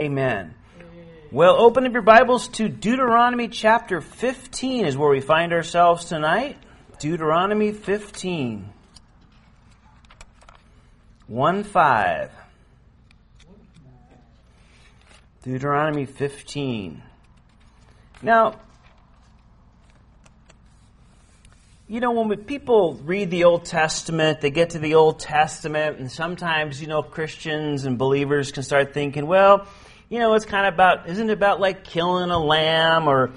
Amen. Well, open up your Bibles to Deuteronomy chapter 15 is where we find ourselves tonight. Deuteronomy 15. 1 5. Deuteronomy 15. Now, you know, when people read the Old Testament, they get to the Old Testament, and sometimes, you know, Christians and believers can start thinking, well, you know, it's kind of about, isn't it about like killing a lamb or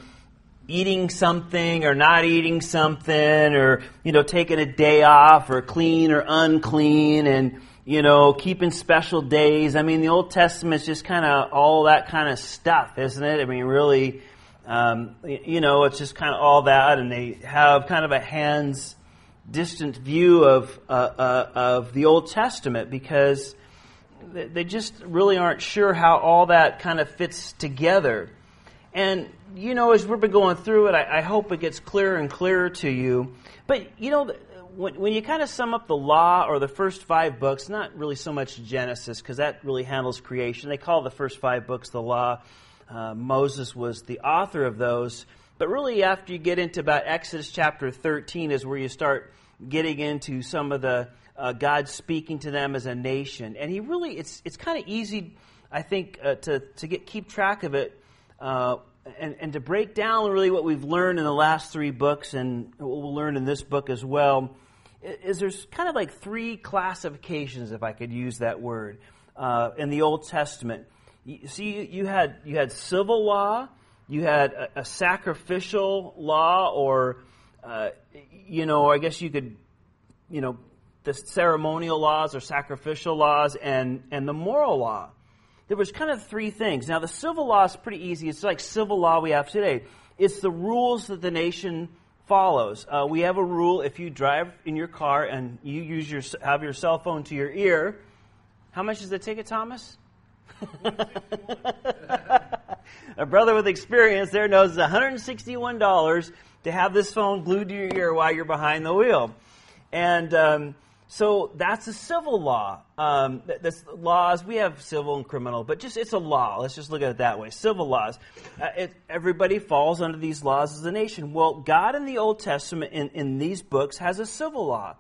eating something or not eating something or, you know, taking a day off or clean or unclean and, you know, keeping special days. I mean, the Old Testament is just kind of all that kind of stuff, isn't it? I mean, really, um, you know, it's just kind of all that, and they have kind of a hands distant view of uh, uh, of the Old Testament because they just really aren't sure how all that kind of fits together. And you know, as we've been going through it, I, I hope it gets clearer and clearer to you. But you know, when, when you kind of sum up the law or the first five books, not really so much Genesis because that really handles creation. They call the first five books the law. Uh, Moses was the author of those. But really, after you get into about Exodus chapter 13, is where you start getting into some of the uh, God speaking to them as a nation. And he really, it's, it's kind of easy, I think, uh, to, to get, keep track of it uh, and, and to break down really what we've learned in the last three books and what we'll learn in this book as well. Is there's kind of like three classifications, if I could use that word, uh, in the Old Testament see, you had you had civil law, you had a, a sacrificial law, or uh, you know, I guess you could, you know, the ceremonial laws or sacrificial laws, and and the moral law. There was kind of three things. Now, the civil law is pretty easy. It's like civil law we have today. It's the rules that the nation follows. Uh, we have a rule: if you drive in your car and you use your have your cell phone to your ear, how much is the ticket, Thomas? a brother with experience there knows it's $161 to have this phone glued to your ear while you're behind the wheel. And um, so that's a civil law. Um, laws we have civil and criminal, but just it's a law. Let's just look at it that way. Civil laws. Uh, it, everybody falls under these laws as a nation. Well, God in the Old Testament in, in these books has a civil law.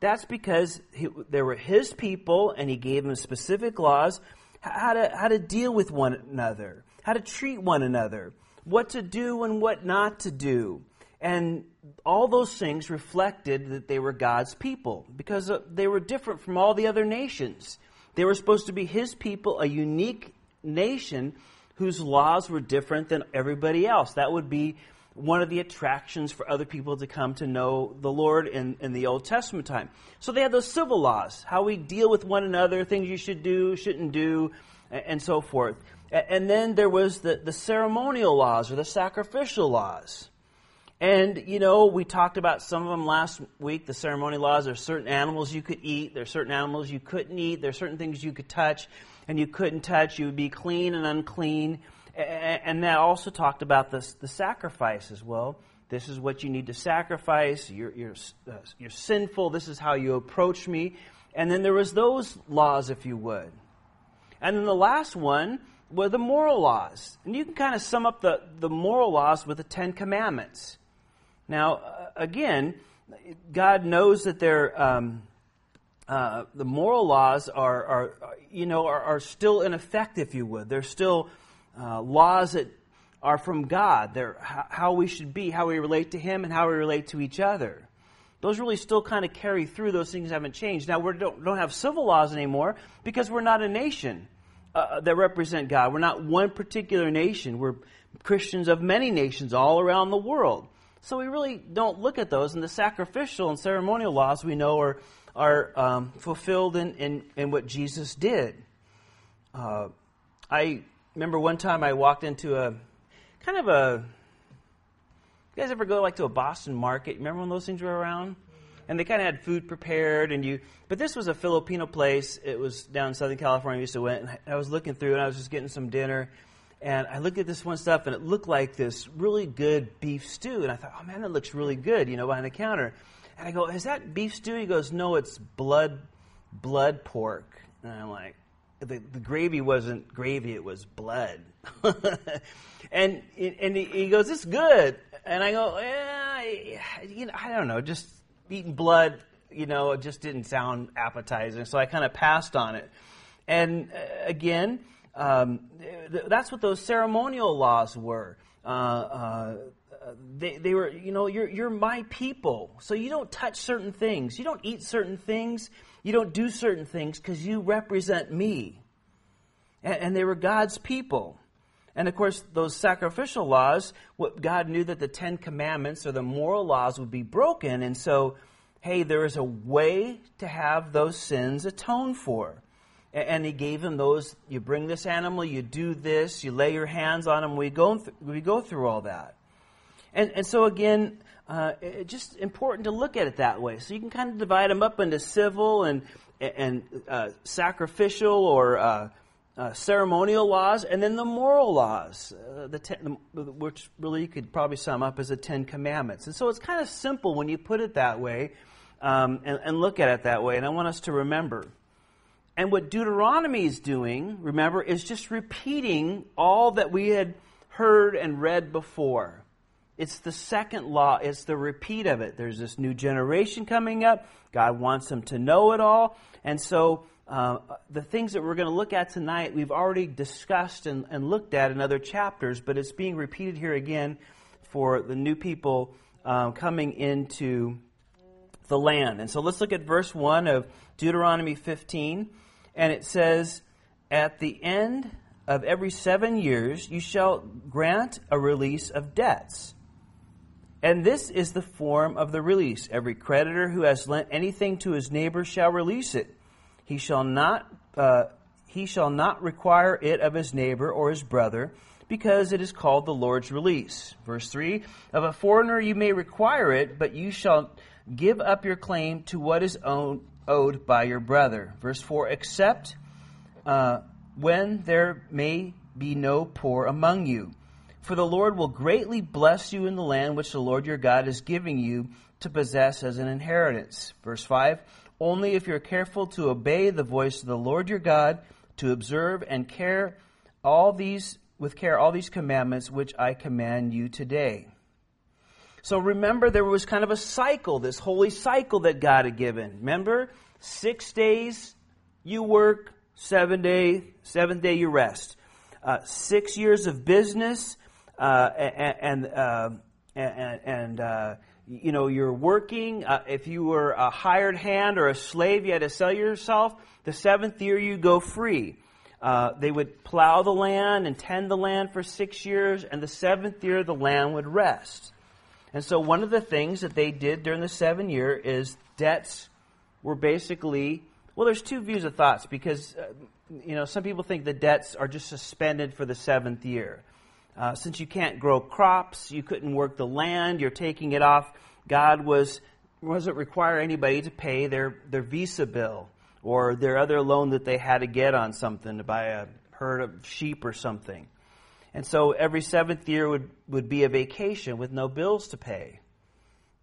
That's because he, they were His people, and He gave them specific laws how to, how to deal with one another, how to treat one another, what to do and what not to do. And all those things reflected that they were God's people because uh, they were different from all the other nations. They were supposed to be His people, a unique nation whose laws were different than everybody else. That would be one of the attractions for other people to come to know the Lord in, in the Old Testament time. So they had those civil laws, how we deal with one another, things you should do, shouldn't do, and, so forth. And then there was the, the ceremonial laws or the sacrificial laws. And, you know, we talked about some of them last week. The ceremonial laws there are certain animals you could eat, there are certain animals you couldn't eat, there are certain things you could touch and you couldn't touch. You would be clean and unclean. And that also talked about the, the sacrifice as well. This is what you need to sacrifice. You're, you're, uh, you're sinful. This is how you approach me. And then there was those laws, if you would. And then the last one were the moral laws. And you can kind of sum up the, the moral laws with the Ten Commandments. Now, uh, again, God knows that they're, um, uh, the moral laws are, are you know, are, are, still in effect, if you would. They're still uh, laws that are from God. They're how we should be, how we relate to Him, and how we relate to each other. Those really still kind of carry through. Those things haven't changed. Now, we don't, don't have civil laws anymore because we're not a nation uh, uh, that represent God. We're not one particular nation. We're Christians of many nations all around the world. So we really don't look at those. And the sacrificial and ceremonial laws we know are, are um, fulfilled in, in, in, what Jesus did. Uh, I remember one time I walked into a kind of a. You guys ever go like to a Boston market? Remember when those things were around? And they kind of had food prepared, and you. But this was a Filipino place. It was down in Southern California. I used to went, and I was looking through, and I was just getting some dinner, and I looked at this one stuff, and it looked like this really good beef stew, and I thought, oh man, that looks really good, you know, behind the counter. And I go, is that beef stew? He goes, no, it's blood, blood pork. And I'm like, the, the gravy wasn't gravy; it was blood. and and he goes, "It's good," and I go, "Yeah, you know, I don't know, just eating blood." You know, it just didn't sound appetizing, so I kind of passed on it. And uh, again, um, th- that's what those ceremonial laws were. Uh, uh, they, they were, you know, you're, you're my people. So you don't touch certain things. You don't eat certain things. You don't do certain things because you represent me. And, and, they were God's people. And of course, those sacrificial laws, what God knew that the Ten Commandments or the moral laws would be broken. And so, hey, there is a way to have those sins atoned for. And he gave him those, you bring this animal, you do this, you lay your hands on him, we go, th- we go through all that. And, and so again, uh, it's just important to look at it that way. So you can kind of divide them up into civil and, and uh, sacrificial or uh, uh ceremonial laws, and then the moral laws, uh, the ten, which really you could probably sum up as the Ten Commandments. And so it's kind of simple when you put it that way um, and, and look at it that way. And I want us to remember. And what Deuteronomy is doing, remember, is just repeating all that we had heard and read before. It's the second law, it's the repeat of it. There's this new generation coming up. God wants them to know it all. And so, uh, the things that we're going to look at tonight, we've already discussed and, and, looked at in other chapters, but it's being repeated here again for the new people um, coming into the land. And so let's look at verse 1 of Deuteronomy 15 and it says, At the end of every seven years, you shall grant a release of debts. And this is the form of the release. Every creditor who has lent anything to his neighbor shall release it. He shall not, uh, he shall not require it of his neighbor or his brother, because it is called the Lord's release. Verse 3 Of a foreigner you may require it, but you shall give up your claim to what is owed by your brother. Verse 4 Except uh, when there may be no poor among you. For the Lord will greatly bless you in the land which the Lord your God is giving you to possess as an inheritance. Verse 5 Only if you're careful to obey the voice of the Lord your God, to observe and care all these with care all these commandments which I command you today. So remember, there was kind of a cycle, this holy cycle that God had given. Remember, six days you work, seven day, seventh day you rest. Uh, six years of business, uh, and uh, and, and uh, you know you're working. Uh, if you were a hired hand or a slave, you had to sell yourself. The seventh year you go free. Uh, they would plow the land and tend the land for six years, and the seventh year the land would rest. And so one of the things that they did during the seven year is debts were basically, well, there's two views of thoughts because, uh, you know, some people think the debts are just suspended for the seventh year. Uh, since you can't grow crops, you couldn't work the land, you're taking it off. God was wasn't require anybody to pay their, their visa bill or their other loan that they had to get on something to buy a herd of sheep or something. And so every seventh year would, would be a vacation with no bills to pay.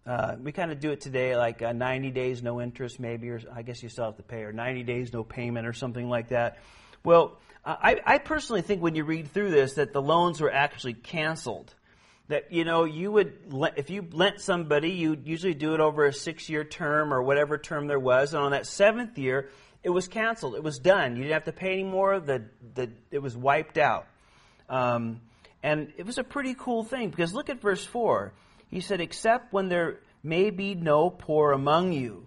Uh, we kind of do it today like uh, 90 days no interest, maybe, or I guess you still have to pay, or 90 days no payment, or something like that. Well, I, I personally think when you read through this that the loans were actually canceled. That you know you would if you lent somebody, you usually do it over a six-year term or whatever term there was, and on that seventh year, it was canceled. It was done. You didn't have to pay anymore. The the it was wiped out. Um, and it was a pretty cool thing because look at verse 4. He said, Except when there may be no poor among you.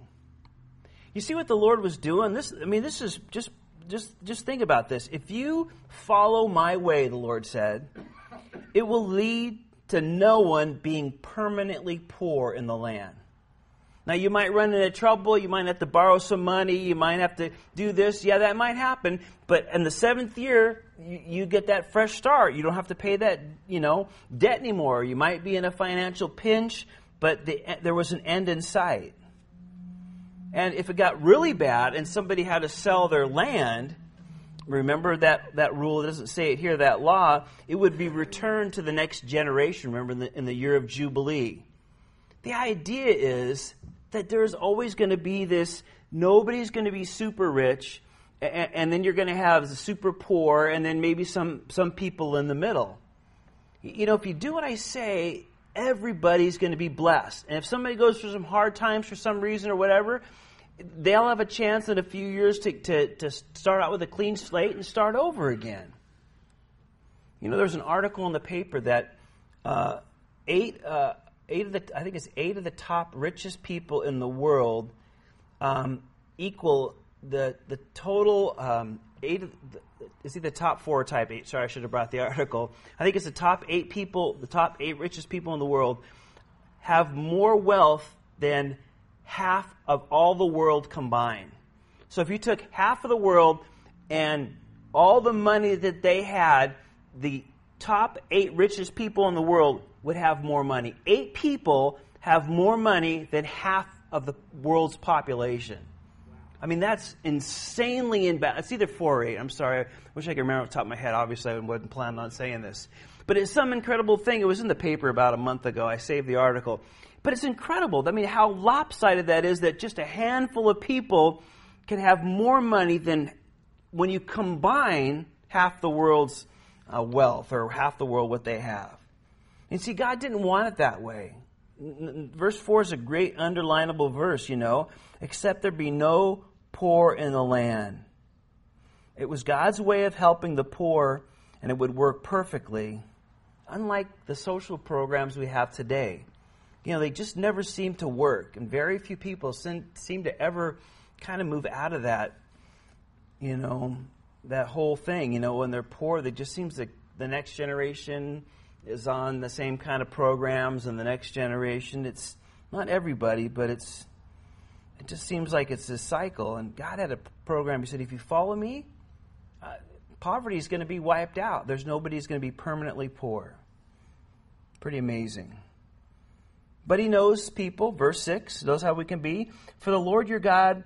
You see what the Lord was doing? This, I mean, this is just, just, just think about this. If you follow my way, the Lord said, it will lead to no one being permanently poor in the land. Now, you might run into trouble. You might have to borrow some money. You might have to do this. Yeah, that might happen. But in the seventh year, you, you, get that fresh start. You don't have to pay that, you know, debt anymore. You might be in a financial pinch, but the, there was an end in sight. And if it got really bad and somebody had to sell their land, remember that, that rule, it doesn't say it here, that law, it would be returned to the next generation, remember, in the, in the year of Jubilee. The idea is that there's always going to be this nobody's going to be super rich and, and then you're going to have the super poor, and then maybe some, some people in the middle. You know, if you do what I say, everybody's going to be blessed. And if somebody goes through some hard times for some reason or whatever, they'll have a chance in a few years to, to, to start out with a clean slate and start over again. You know, there's an article in the paper that uh, eight, uh, eight of the, I think it's eight of the top richest people in the world um, equal the the total um, eight. The, is he the top four type eight? Sorry, I should have brought the article. I think it's the top eight people, the top eight richest people in the world, have more wealth than half of all the world combined. So if you took half of the world and all the money that they had, the top eight richest people in the world would have more money. Eight people have more money than half of the world's population. I mean, that's insanely inbound. It's either four or eight. I'm sorry. I wish I could remember off the top of my head. Obviously, I wasn't planning on saying this. But it's some incredible thing. It was in the paper about a month ago. I saved the article. But it's incredible. I mean, how lopsided that is that just a handful of people can have more money than when you combine half the world's uh, wealth or half the world what they have. And see, God didn't want it that way. Verse 4 is a great underlinable verse, you know, except there be no poor in the land. It was God's way of helping the poor, and it would work perfectly, unlike the social programs we have today you know, they just never seem to work. And very few people seem, to ever kind of move out of that, you know, that whole thing. You know, when they're poor, it just seems that the next generation is on the same kind of programs, and the next generation, it's not everybody, but it's, it just seems like it's this cycle. And God had a program, He said, if you follow me, uh, poverty is going to be wiped out. There's nobody who's going to be permanently poor. Pretty amazing. But he knows people, verse 6, knows how we can be. For the Lord your God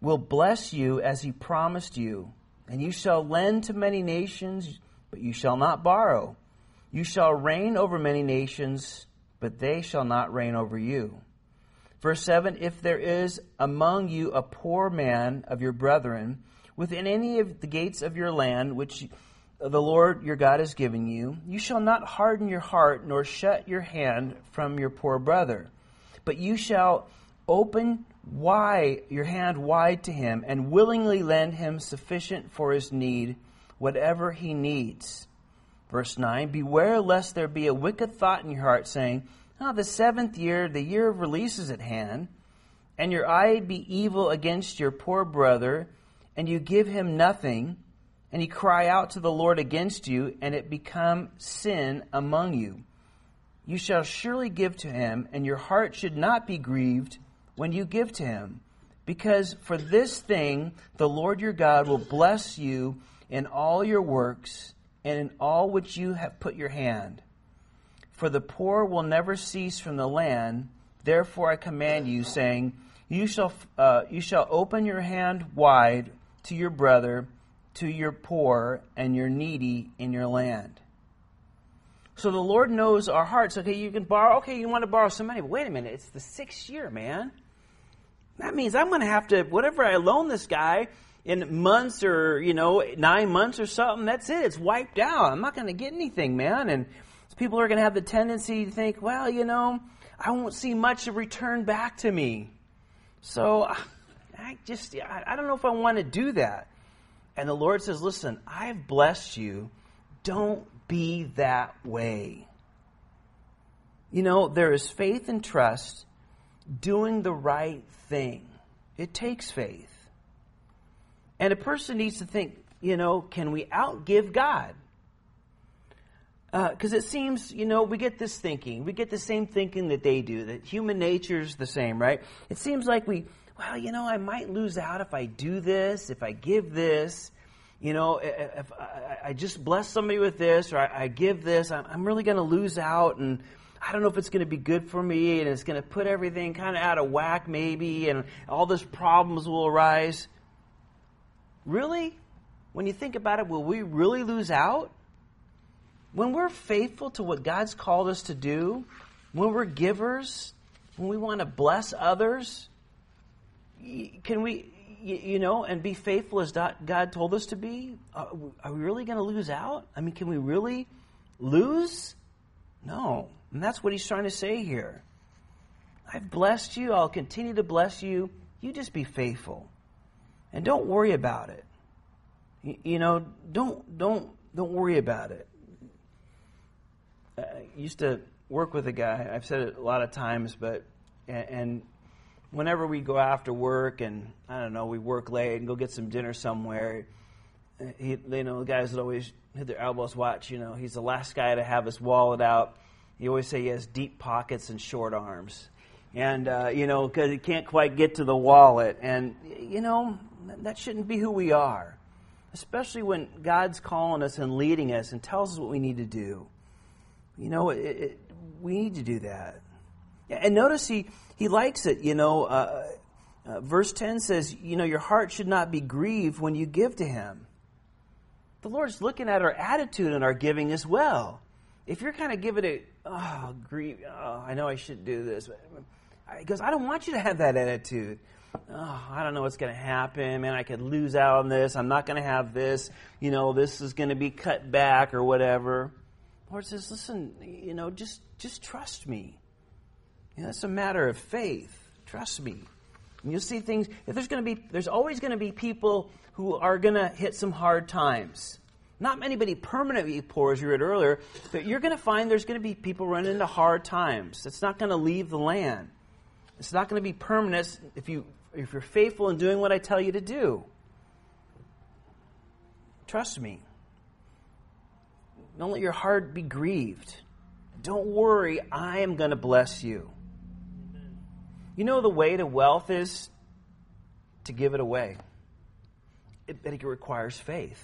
will bless you as he promised you, and you shall lend to many nations, but you shall not borrow. You shall reign over many nations, but they shall not reign over you. Verse 7 If there is among you a poor man of your brethren, within any of the gates of your land, which the Lord your God has given you, you shall not harden your heart nor shut your hand from your poor brother, but you shall open wide your hand wide to him and willingly lend him sufficient for his need, whatever he needs. Verse 9 Beware lest there be a wicked thought in your heart, saying, oh, the seventh year, the year of release is at hand, and your eye be evil against your poor brother, and you give him nothing and he cry out to the Lord against you, and it become sin among you. You shall surely give to him, and your heart should not be grieved when you give to him. Because for this thing the Lord your God will bless you in all your works and in all which you have put your hand. For the poor will never cease from the land. Therefore I command you, saying, You shall, uh, you shall open your hand wide to your brother to your poor and your needy in your land. So the Lord knows our hearts. Okay, you can borrow. Okay, you want to borrow some money. But wait a minute, it's the sixth year, man. That means I'm going to have to, whatever I loan this guy in months or, you know, nine months or something, that's it. It's wiped out. I'm not going to get anything, man. And people are going to have the tendency to think, well, you know, I won't see much of return back to me. So I just, I don't know if I want to do that. And the Lord says, Listen, I've blessed you. Don't be that way. You know, there is faith and trust doing the right thing. It takes faith. And a person needs to think, you know, can we outgive God? Because uh, it seems, you know, we get this thinking. We get the same thinking that they do, that human nature is the same, right? It seems like we, well, you know, I might lose out if I do this, if I give this. You know, if I just bless somebody with this or I give this, I'm really going to lose out and I don't know if it's going to be good for me and it's going to put everything kind of out of whack maybe and all these problems will arise. Really? When you think about it, will we really lose out? When we're faithful to what God's called us to do, when we're givers, when we want to bless others, can we you, know, and be faithful as God told us to be? Are we really going to lose out? I mean, can we really lose? No. And that's what he's trying to say here. I've blessed you. I'll continue to bless you. You just be faithful. And don't worry about it. You know, don't, don't, don't worry about it. I used to work with a guy. I've said it a lot of times, but, and, and whenever we go after work and I don't know, we work late and go get some dinner somewhere, he, you know, the guys always hit their elbows watch, you know, he's the last guy to have his wallet out. He always say he has deep pockets and short arms. And, uh, you know, because he can't quite get to the wallet. And, you know, that shouldn't be who we are. Especially when God's calling us and leading us and tells us what we need to do. You know, it, it, we need to do that. And notice he, he likes it. You know, uh, uh, verse 10 says, you know, your heart should not be grieved when you give to him. The Lord's looking at our attitude and our giving as well. If you're kind of giving it, oh, grieve, oh, I know I should do this. He goes, I don't want you to have that attitude. Oh, I don't know what's going to happen. Man, I could lose out on this. I'm not going to have this. You know, this is going to be cut back or whatever. Lord says, listen, you know, just, just trust me. You know, it's a matter of faith. Trust me. And you'll see things. There's going to be, there's always going to be people who are going to hit some hard times. Not anybody permanently poor, as you read earlier, but you're going to find there's going to be people running into hard times. It's not going to leave the land. It's not going to be permanent if you if you're faithful in doing what I tell you to do. Trust me. Don't let your heart be grieved. Don't worry, I am going to bless you. You know the way to wealth is to give it away. It, it requires faith.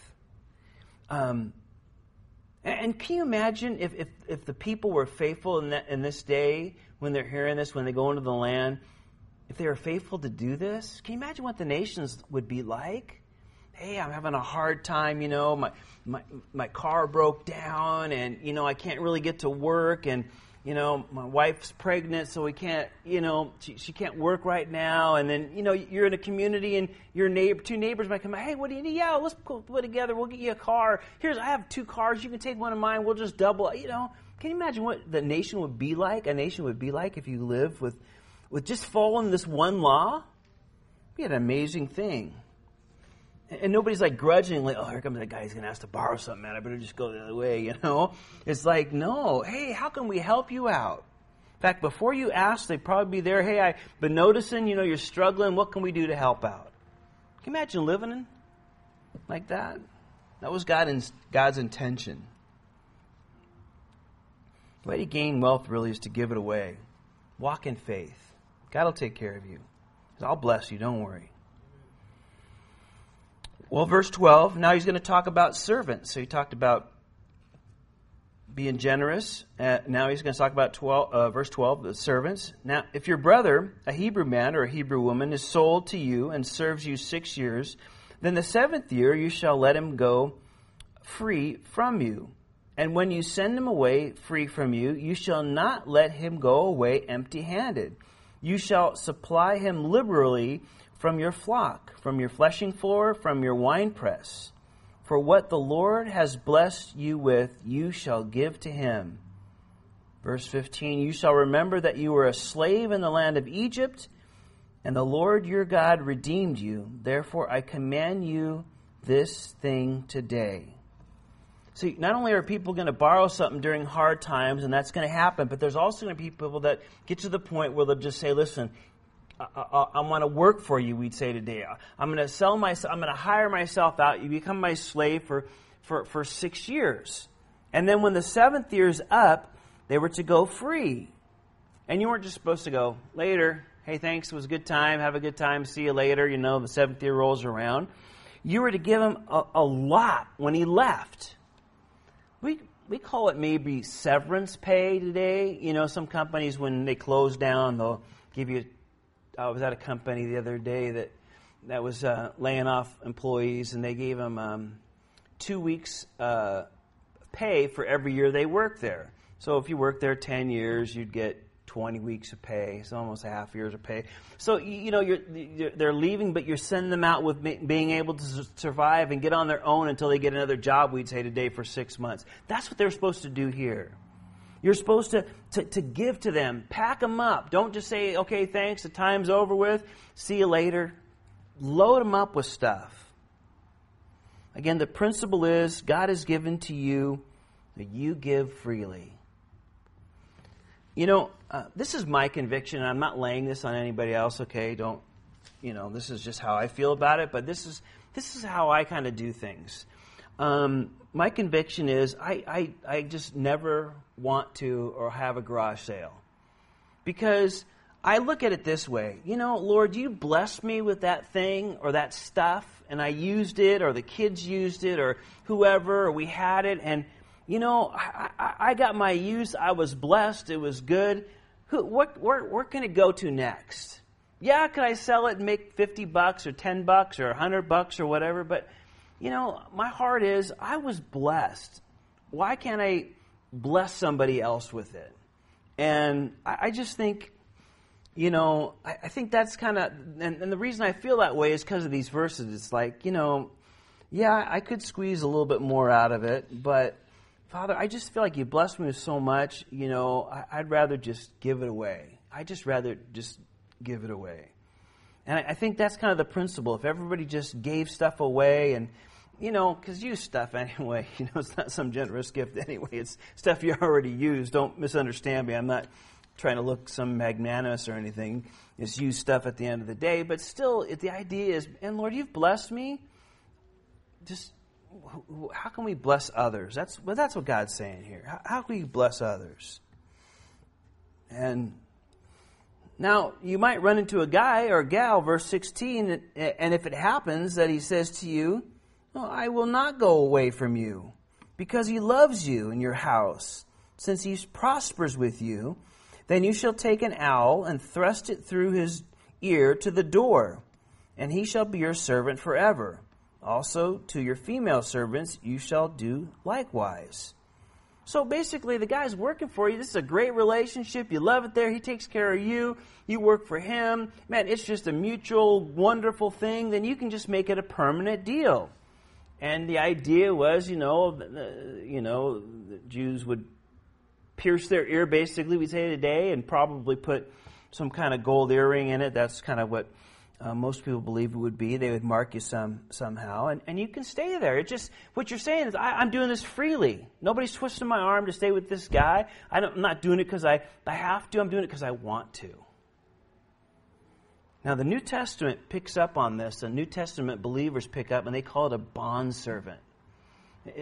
Um, and can you imagine if, if, if the people were faithful in, that, in this day when they're hearing this, when they go into the land, if they were faithful to do this? Can you imagine what the nations would be like? Hey, I'm having a hard time, you know, my, my, my car broke down and, you know, I can't really get to work and, you know, my wife's pregnant, so we can't, you know, she, she can't work right now. And then, you know, you're in a community and your neighbor, two neighbors might come, hey, what do you need? Yeah, let's put together. We'll get you a car. Here's, I have two cars. You can take one of mine. We'll just double. You know, can you imagine what the nation would be like? A nation would be like if you live with, with just following this one law. It'd be an amazing thing. And nobody's like grudgingly, oh, here comes that guy. He's going to ask to borrow something, man. I better just go the other way, you know? It's like, no, hey, how can we help you out? In fact, before you ask, they'd probably be there. Hey, I've been noticing, you know, you're struggling. What can we do to help out? Can you imagine living in like that? That was God in, God's intention. The way to gain wealth really is to give it away. Walk in faith. God will take care of you. I'll bless you, don't worry. Well, verse 12, now he's going to talk about servants. So he talked about being generous. Uh, now he's going to talk about 12, uh, verse 12, the servants. Now, if your brother, a Hebrew man or a Hebrew woman, is sold to you and serves you six years, then the seventh year you shall let him go free from you. And when you send him away free from you, you shall not let him go away empty handed. You shall supply him liberally from your flock, from your threshing floor, from your winepress. For what the Lord has blessed you with, you shall give to him. Verse 15 You shall remember that you were a slave in the land of Egypt, and the Lord your God redeemed you. Therefore, I command you this thing today. See, not only are people going to borrow something during hard times, and that's going to happen, but there's also going to be people that get to the point where they'll just say, listen, I, want to work for you, we'd say today. I'm going to sell myself, I'm going to hire myself out. You become my slave for, for, for six years. And then when the seventh year's up, they were to go free. And you weren't just supposed to go later. Hey, thanks. It was a good time. Have a good time. See you later. You know, the seventh year rolls around. You were to give him a, a lot when he left. We, we call it maybe severance pay today. You know, some companies, when they close down, they'll give you I was at a company the other day that that was uh, laying off employees, and they gave them um, two weeks uh, pay for every year they worked there. So if you worked there ten years, you'd get 20 weeks of pay, it's almost a half year's of pay. So, you know, you're, you're, they're leaving, but you're sending them out with being able to survive and get on their own until they get another job, we'd say today, for six months. That's what they're supposed to do here. You're supposed to, to, to give to them, pack them up. Don't just say, okay, thanks, the time's over with, see you later. Load them up with stuff. Again, the principle is God has given to you that you give freely. You know, uh, this is my conviction. I'm not laying this on anybody else. Okay, don't. You know, this is just how I feel about it. But this is this is how I kind of do things. Um, my conviction is I, I I just never want to or have a garage sale because I look at it this way. You know, Lord, you blessed me with that thing or that stuff, and I used it, or the kids used it, or whoever, or we had it, and you know, I, I, I got my use. I was blessed. It was good. Who, what, where, where can it go to next? Yeah, could I sell it and make 50 bucks or 10 bucks or 100 bucks or whatever? But, you know, my heart is I was blessed. Why can't I bless somebody else with it? And I, I just think, you know, I, I think that's kind of, and, and the reason I feel that way is because of these verses. It's like, you know, yeah, I could squeeze a little bit more out of it, but Father, I just feel like you blessed me with so much. You know, I, would rather just give it away. I just rather just give it away. And I, I think that's kind of the principle. If everybody just gave stuff away and, you know, because use stuff anyway. You know, it's not some generous gift anyway. It's stuff you already use. Don't misunderstand me. I'm not trying to look some magnanimous or anything. It's use stuff at the end of the day. But still, the idea is, and Lord, you've blessed me. Just how can we bless others? That's well, that's what God's saying here. How, how can we bless others? And now you might run into a guy or a gal, verse sixteen, and if it happens that he says to you, "I will not go away from you," because he loves you in your house, since he prospers with you, then you shall take an awl and thrust it through his ear to the door, and he shall be your servant forever. Also, to your female servants, you shall do likewise. So basically, the guy's working for you. This is a great relationship. You love it there. He takes care of you. You work for him. Man, it's just a mutual, wonderful thing. Then you can just make it a permanent deal. And the idea was, you know, you know, the Jews would pierce their ear, basically, we say today, and probably put some kind of gold earring in it. That's kind of what uh, most people believe it would be. They would mark you some somehow, and, and you can stay there. It just what you're saying is I, am doing this freely. Nobody's twisting my arm to stay with this guy. I am not doing it because I, I have to. I'm doing it because I want to. Now the New Testament picks up on this. The New Testament believers pick up, and they call it a bond servant.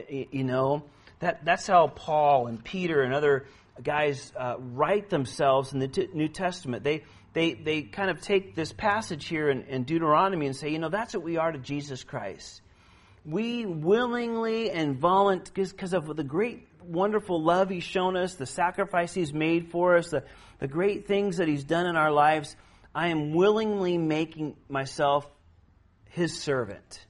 You know that that's how Paul and Peter and other guys uh, write themselves in the t- New Testament. They they, they kind of take this passage here in, in Deuteronomy and say, you know, that's what we are to Jesus Christ. We willingly and voluntarily, because of the great, wonderful love He's shown us, the sacrifice He's made for us, the, the great things that He's done in our lives, I am willingly making myself His servant.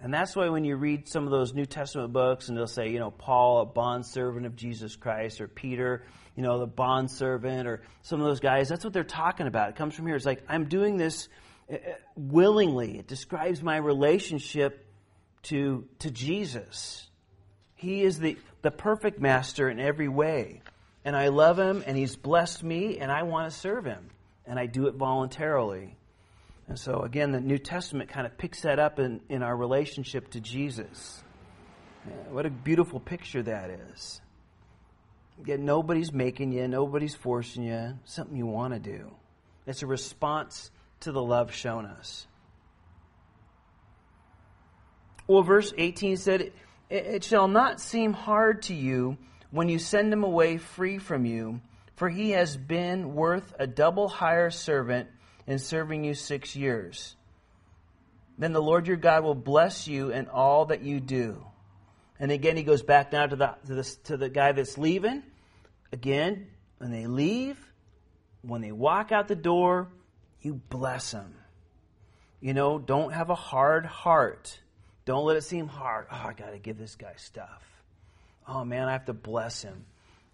And that's why when you read some of those New Testament books and they'll say, you know, Paul, a bondservant of Jesus Christ, or Peter, you know, the bond servant or some of those guys. That's what they're talking about. It comes from here. It's like, I'm doing this uh, uh, willingly. It describes my relationship to, to Jesus. He is the, the perfect master in every way. And I love him, and he's blessed me, and I want to serve him. And I do it voluntarily. And so, again, the New Testament kind of picks that up in, in our relationship to Jesus. What a beautiful picture that is. Again, nobody's making you, nobody's forcing you, something you want to do. It's a response to the love shown us. Well, verse 18 said, It shall not seem hard to you when you send them away free from you, for he has been worth a double higher servant in serving you six years. Then the Lord your God will bless you in all that you do. And again, he goes back now to the, to the, to the guy that's leaving. Again, when they leave, when they walk out the door, you bless them. You know, don't have a hard heart. Don't let it seem hard. Oh, I got to give this guy stuff. Oh, man, I have to bless him.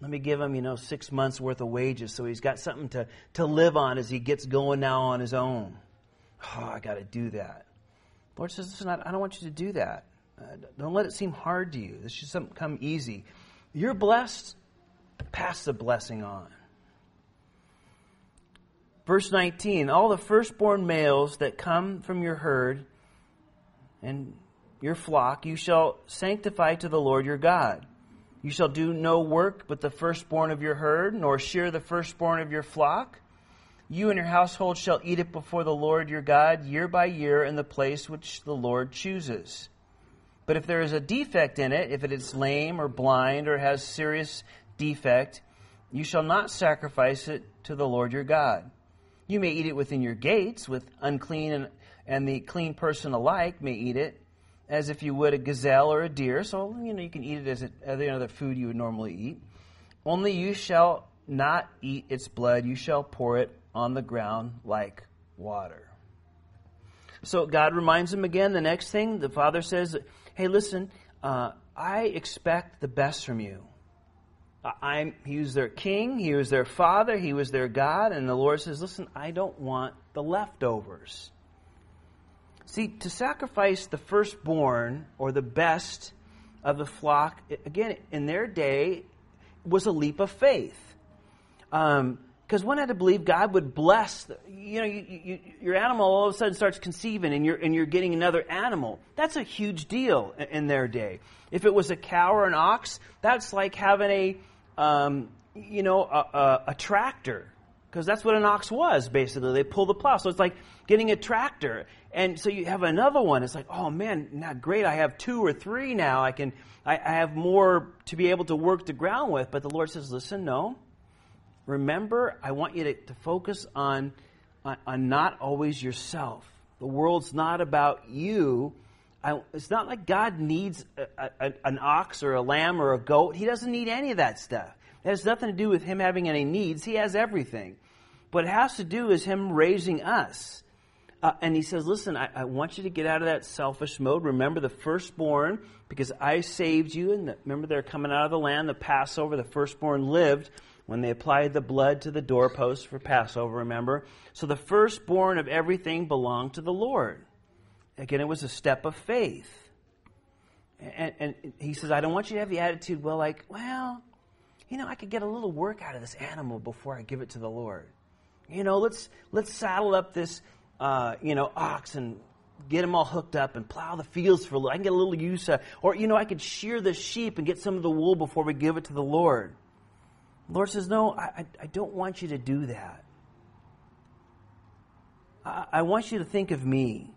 Let me give him, you know, six months worth of wages so he's got something to, to live on as he gets going now on his own. Oh, I got to do that. The Lord says, listen, I don't want you to do that. Uh, don't let it seem hard to you. This should come easy. You're blessed. Pass the blessing on. Verse 19 All the firstborn males that come from your herd and your flock you shall sanctify to the Lord your God. You shall do no work but the firstborn of your herd, nor shear the firstborn of your flock. You and your household shall eat it before the Lord your God year by year in the place which the Lord chooses. But if there is a defect in it, if it is lame or blind or has serious defect, you shall not sacrifice it to the Lord your God. You may eat it within your gates, with unclean and, and the clean person alike may eat it, as if you would a gazelle or a deer. So, you know, you can eat it as any other food you would normally eat. Only you shall not eat its blood, you shall pour it on the ground like water. So God reminds him again the next thing. The father says, Hey, listen, uh, I expect the best from you. I'm, he was their king, he was their father, he was their God, and the Lord says, Listen, I don't want the leftovers. See, to sacrifice the firstborn or the best of the flock, again, in their day, was a leap of faith. Um, because one had to believe God would bless, the, you know, you, you, your animal all of a sudden starts conceiving and you're, and you're getting another animal. That's a huge deal in, in their day. If it was a cow or an ox, that's like having a, um, you know, a, a, a tractor. Because that's what an ox was, basically. They pull the plow. So it's like getting a tractor. And so you have another one. It's like, oh man, not great. I have two or three now. I can, I, I have more to be able to work the ground with. But the Lord says, listen, no remember, I want you to, to focus on, on, on, not always yourself. The world's not about you. I, it's not like God needs a, a, an ox or a lamb or a goat. He doesn't need any of that stuff. It has nothing to do with Him having any needs. He has everything. What it has to do is Him raising us. Uh, and he says, Listen, I, I, want you to get out of that selfish mode. Remember the firstborn, because I saved you. And the, remember, they're coming out of the land, the Passover, the firstborn lived when they applied the blood to the doorposts for Passover, remember? So the firstborn of everything belonged to the Lord. Again, it was a step of faith. And, and, he says, I don't want you to have the attitude, well, like, well, you know, I could get a little work out of this animal before I give it to the Lord. You know, let's let's saddle up this, uh, you know, ox and get them all hooked up and plow the fields for a little. I can get a little use of, or you know, I could shear the sheep and get some of the wool before we give it to the Lord. The Lord says, No, I, I don't want you to do that. I, I want you to think of me.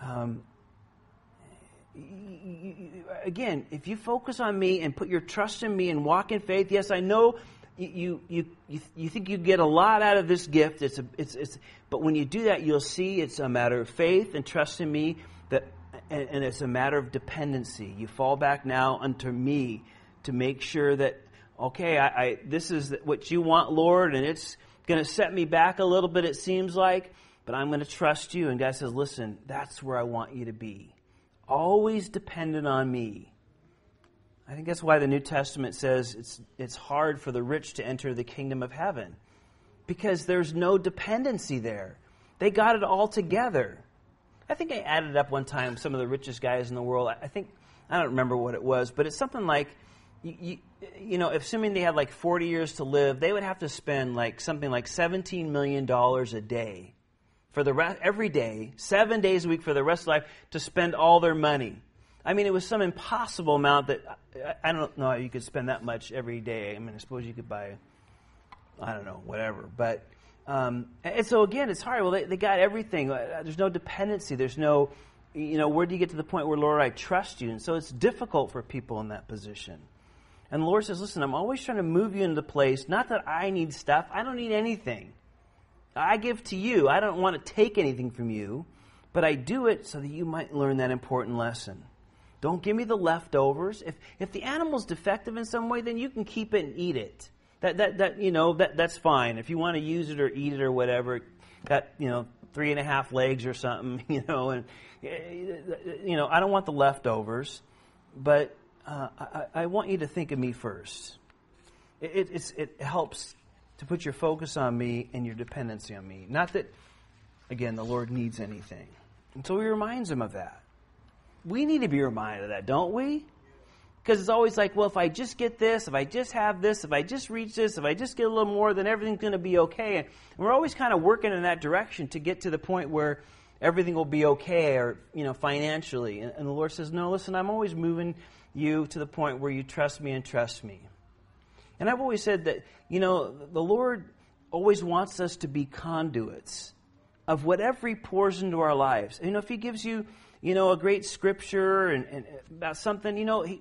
Um, again, if you focus on me and put your trust in me and walk in faith, yes, I know you, you, you, you think you get a lot out of this gift. It's a, it's, it's, but when you do that, you'll see it's a matter of faith and trust in me, that, and, and it's a matter of dependency. You fall back now unto me to make sure that okay, I, I, this is what you want, Lord, and it's going to set me back a little bit, it seems like, but I'm going to trust you. And God says, listen, that's where I want you to be. Always dependent on me. I think that's why the New Testament says it's, it's hard for the rich to enter the kingdom of heaven because there's no dependency there. They got it all together. I think I added up one time some of the richest guys in the world. I think, I don't remember what it was, but it's something like you, you, know, assuming they had like 40 years to live, they would have to spend like something like $17 million a day for the rest, every day, seven days a week for the rest of life to spend all their money. I mean, it was some impossible amount that I, I don't know how you could spend that much every day. I mean, I suppose you could buy, I don't know, whatever. But, um, and so again, it's hard. Well, they, they got everything. Uh, there's no dependency. There's no, you know, where do you get to the point where, Lord, I trust you? And so it's difficult for people in that position. And the Lord says, Listen, I'm always trying to move you into place. Not that I need stuff, I don't need anything. I give to you. I don't want to take anything from you, but I do it so that you might learn that important lesson. Don't give me the leftovers. If, if the animal's defective in some way, then you can keep it and eat it. That, that, that, you know, that, that's fine. If you want to use it or eat it or whatever, got, you know, three and a half legs or something, you know, and, you know, I don't want the leftovers. But uh, I, I, want you to think of me first. It, it, it helps to put your focus on me and your dependency on me. Not that, again, the Lord needs anything. And so he reminds him of that. We need to be reminded of that, don't we? Because it's always like, well, if I just get this, if I just have this, if I just reach this, if I just get a little more, then everything's going to be okay. And we're always kind of working in that direction to get to the point where everything will be okay or, you know, financially. And, and the Lord says, no, listen, I'm always moving you to the point where you trust me and trust me. And I've always said that, you know, the Lord always wants us to be conduits of whatever He pours into our lives. You know, if He gives you, you know, a great scripture and, and about something, you know, he,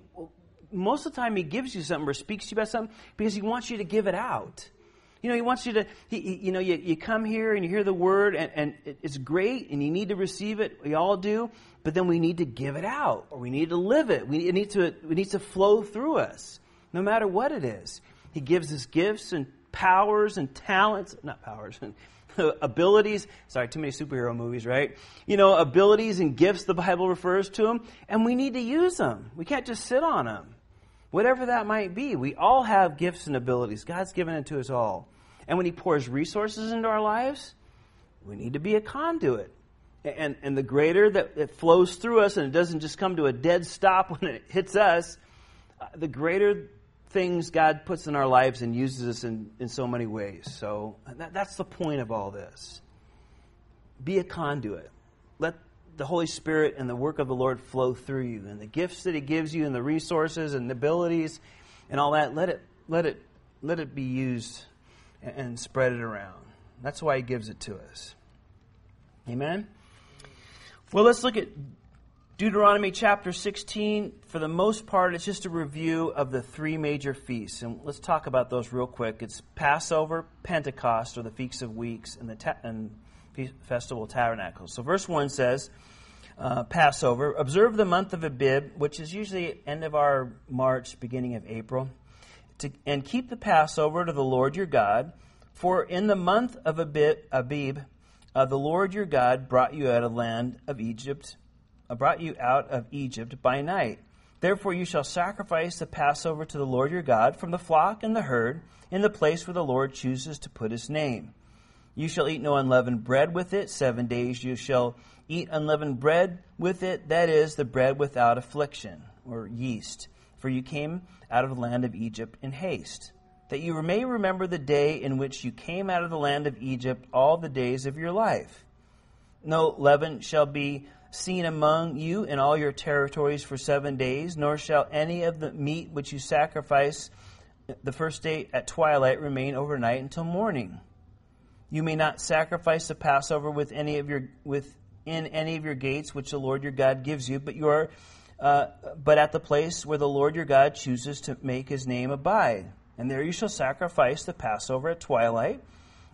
most of the time He gives you something or speaks to you about something because He wants you to give it out. You know, He wants you to, he, he, you know, you, you come here and you hear the word and, and it's great and you need to receive it. We all do. But then we need to give it out or we need to live it. We, it, to, it needs to flow through us no matter what it is. He gives us gifts and powers and talents, not powers, abilities. Sorry, too many superhero movies, right? You know, abilities and gifts the Bible refers to them, and we need to use them. We can't just sit on them. Whatever that might be, we all have gifts and abilities. God's given it to us all. And when He pours resources into our lives, we need to be a conduit. And, and the greater that it flows through us and it doesn't just come to a dead stop when it hits us, uh, the greater things God puts in our lives and uses us in, in so many ways. So that, that's the point of all this. Be a conduit. Let the Holy Spirit and the work of the Lord flow through you, and the gifts that He gives you, and the resources and the abilities, and all that. Let it let it let it be used and, and spread it around. That's why He gives it to us. Amen. Well, let's look at Deuteronomy chapter 16, for the most part, it's just a review of the three major feasts. And let's talk about those real quick. It's Passover, Pentecost, or the Feast of Weeks, and the ta- and Festival of Tabernacles. So, verse 1 says, uh, Passover, observe the month of Abib, which is usually end of our March, beginning of April, to, and keep the Passover to the Lord your God. For in the month of Abib, Abib uh, the Lord your God brought you out of the land of Egypt brought you out of Egypt by night. Therefore you shall sacrifice the Passover to the Lord your God from the flock and the herd in the place where the Lord chooses to put his name. You shall eat no unleavened bread with it. Seven days you shall eat unleavened bread with it, that is, the bread without affliction, or yeast. For you came out of the land of Egypt in haste. That you may remember the day in which you came out of the land of Egypt all the days of your life. No leaven shall be seen among you in all your territories for seven days, nor shall any of the meat which you sacrifice the first day at twilight remain overnight until morning. You may not sacrifice the Passover with any of your within any of your gates which the Lord your God gives you, but you are uh, but at the place where the Lord your God chooses to make his name abide. And there you shall sacrifice the Passover at twilight,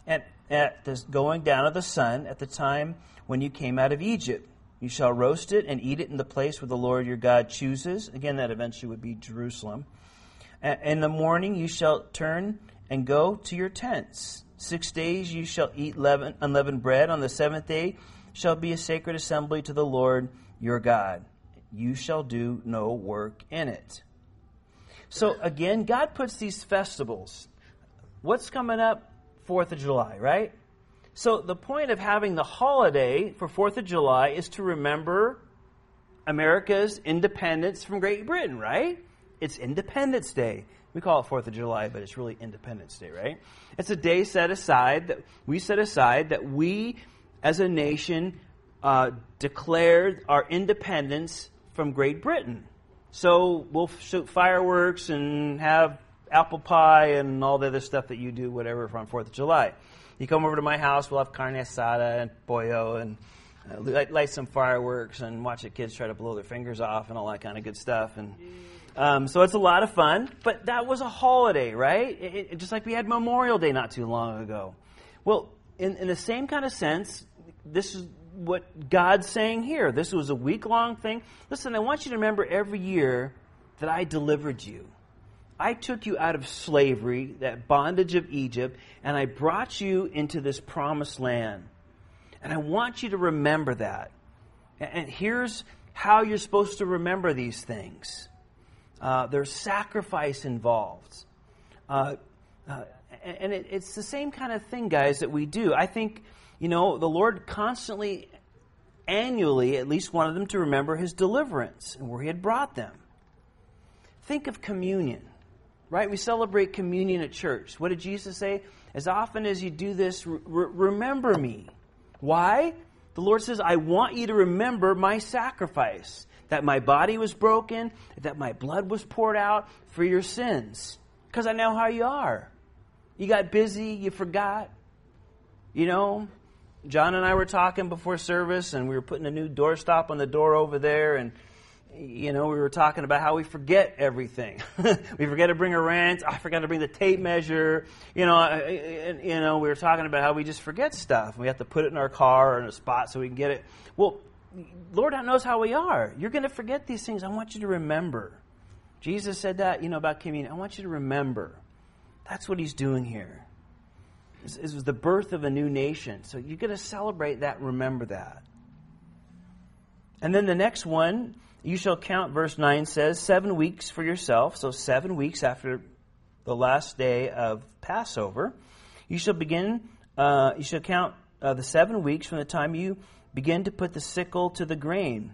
and at the going down of the sun, at the time when you came out of Egypt. You shall roast it and eat it in the place where the Lord your God chooses. Again, that eventually would be Jerusalem. In the morning you shall turn and go to your tents. Six days you shall eat leaven, unleavened bread. On the seventh day shall be a sacred assembly to the Lord your God. You shall do no work in it. So again, God puts these festivals. What's coming up? Fourth of July, right? So the point of having the holiday for 4th of July is to remember America's independence from Great Britain, right? It's Independence Day. We call it 4th of July, but it's really Independence Day, right? It's a day set aside that we set aside that we as a nation uh, declared our independence from Great Britain. So we'll shoot fireworks and have apple pie and all the other stuff that you do, whatever, from 4th of July. You come over to my house, we'll have carne asada and pollo and uh, light, light, some fireworks and watch the kids try to blow their fingers off and all that kind of good stuff. And um, so it's a lot of fun. But that was a holiday, right? It, it, just like we had Memorial Day not too long ago. Well, in, in the same kind of sense, this is what God's saying here. This was a week long thing. Listen, I want you to remember every year that I delivered you. I took you out of slavery, that bondage of Egypt, and I brought you into this promised land. And I want you to remember that. And here's how you're supposed to remember these things uh, there's sacrifice involved. Uh, uh, and it, it's the same kind of thing, guys, that we do. I think, you know, the Lord constantly, annually, at least wanted them to remember his deliverance and where he had brought them. Think of communion, right? We celebrate communion at church. What did Jesus say? As often as you do this, re- remember me. Why? The Lord says, I want you to remember my sacrifice, that my body was broken, that my blood was poured out for your sins, because I know how you are. You got busy, you forgot. You know, John and I were talking before service, and we were putting a new doorstop on the door over there, and you know, we were talking about how we forget everything. we forget to bring a wrench. I forgot to bring the tape measure. You know, and, you know, we were talking about how we just forget stuff. We have to put it in our car or in a spot so we can get it. Well, Lord knows how we are. You're going to forget these things. I want you to remember. Jesus said that, you know, about communion. I want you to remember. That's what he's doing here. This, this was the birth of a new nation. So you're going to celebrate that, remember that. And then the next one, you shall count, verse 9 says, seven weeks for yourself. So seven weeks after the last day of Passover. You shall begin, uh, you shall count uh, the seven weeks from the time you begin to put the sickle to the grain.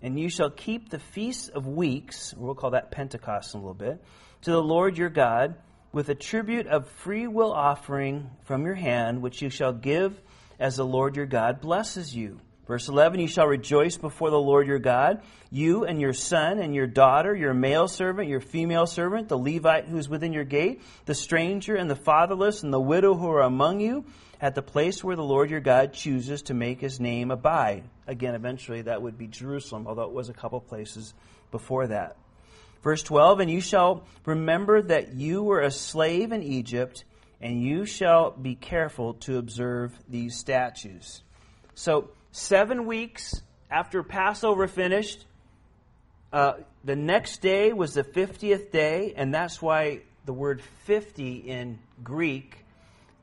And you shall keep the feast of weeks, we'll call that Pentecost in a little bit, to the Lord your God with a tribute of free will offering from your hand, which you shall give as the Lord your God blesses you. Verse 11, you shall rejoice before the Lord your God, you and your son and your daughter, your male servant, your female servant, the Levite who is within your gate, the stranger and the fatherless and the widow who are among you, at the place where the Lord your God chooses to make his name abide. Again, eventually that would be Jerusalem, although it was a couple places before that. Verse 12, and you shall remember that you were a slave in Egypt, and you shall be careful to observe these statutes. So, seven weeks after Passover finished, uh, the next day was the 50th day, and that's why the word 50 in Greek,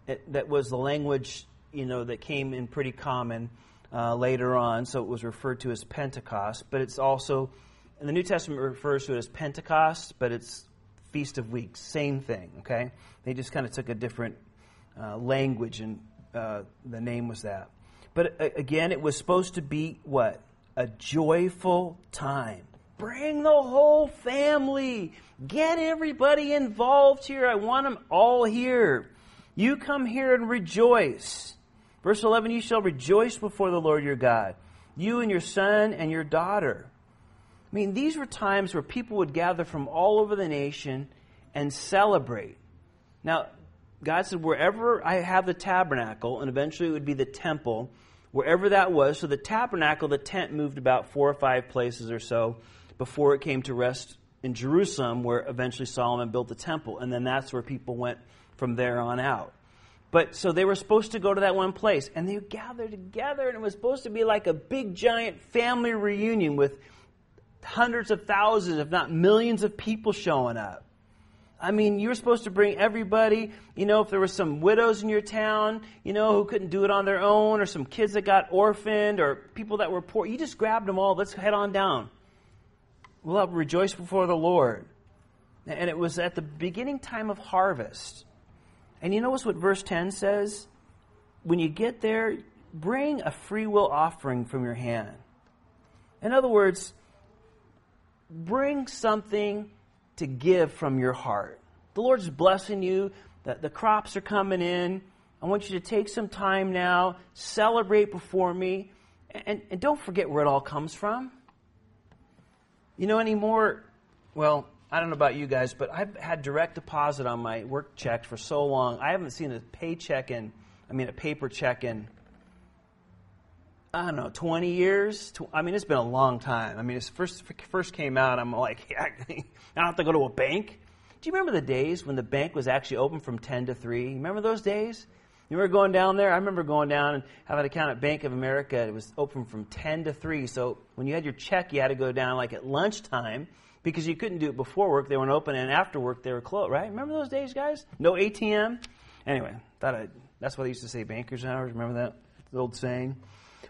it, that was the language you know that came in pretty common uh, later on, so it was referred to as Pentecost, but it's also, and the New Testament refers to it as Pentecost, but it's Feast of Weeks, same thing, okay? They just kind of took a different uh, language, and uh, the name was that. But uh, again, it was supposed to be what? A joyful time. Bring the whole family. Get everybody involved here. I want them all here. You come here and rejoice. Verse 11 You shall rejoice before the Lord your God, you and your son and your daughter. I mean, these were times where people would gather from all over the nation and celebrate. Now, God said, wherever I have the tabernacle, and eventually it would be the temple, wherever that was. So the tabernacle, the tent, moved about four or five places or so before it came to rest in Jerusalem, where eventually Solomon built the temple. And then that's where people went from there on out. But so they were supposed to go to that one place, and they gathered together, and it was supposed to be like a big, giant family reunion with hundreds of thousands, if not millions of people showing up. I mean, you were supposed to bring everybody, you know, if there were some widows in your town, you know, who couldn't do it on their own, or some kids that got orphaned, or people that were poor, you just grabbed them all. Let's head on down. We'll have rejoice before the Lord. And it was at the beginning time of harvest. And you notice what verse 10 says? When you get there, bring a free will offering from your hand. In other words, bring something to give from your heart. The Lord's blessing you, the, the crops are coming in. I want you to take some time now, celebrate before me, and, and don't forget where it all comes from. You know, anymore, well, I don't know about you guys, but I've had direct deposit on my work check for so long. I haven't seen a paycheck in, I mean, a paper check in I don't know, 20 years. I mean, it's been a long time. I mean, it first first came out, I'm like, yeah, I don't have to go to a bank. Do you remember the days when the bank was actually open from 10 to 3? You remember those days? You remember going down there? I remember going down and having an account at Bank of America. It was open from 10 to 3. So when you had your check, you had to go down like at lunchtime because you couldn't do it before work. They weren't open, and after work, they were closed, right? Remember those days, guys? No ATM? Anyway, thought I, that's what they used to say, bankers hours. Remember that? The old saying?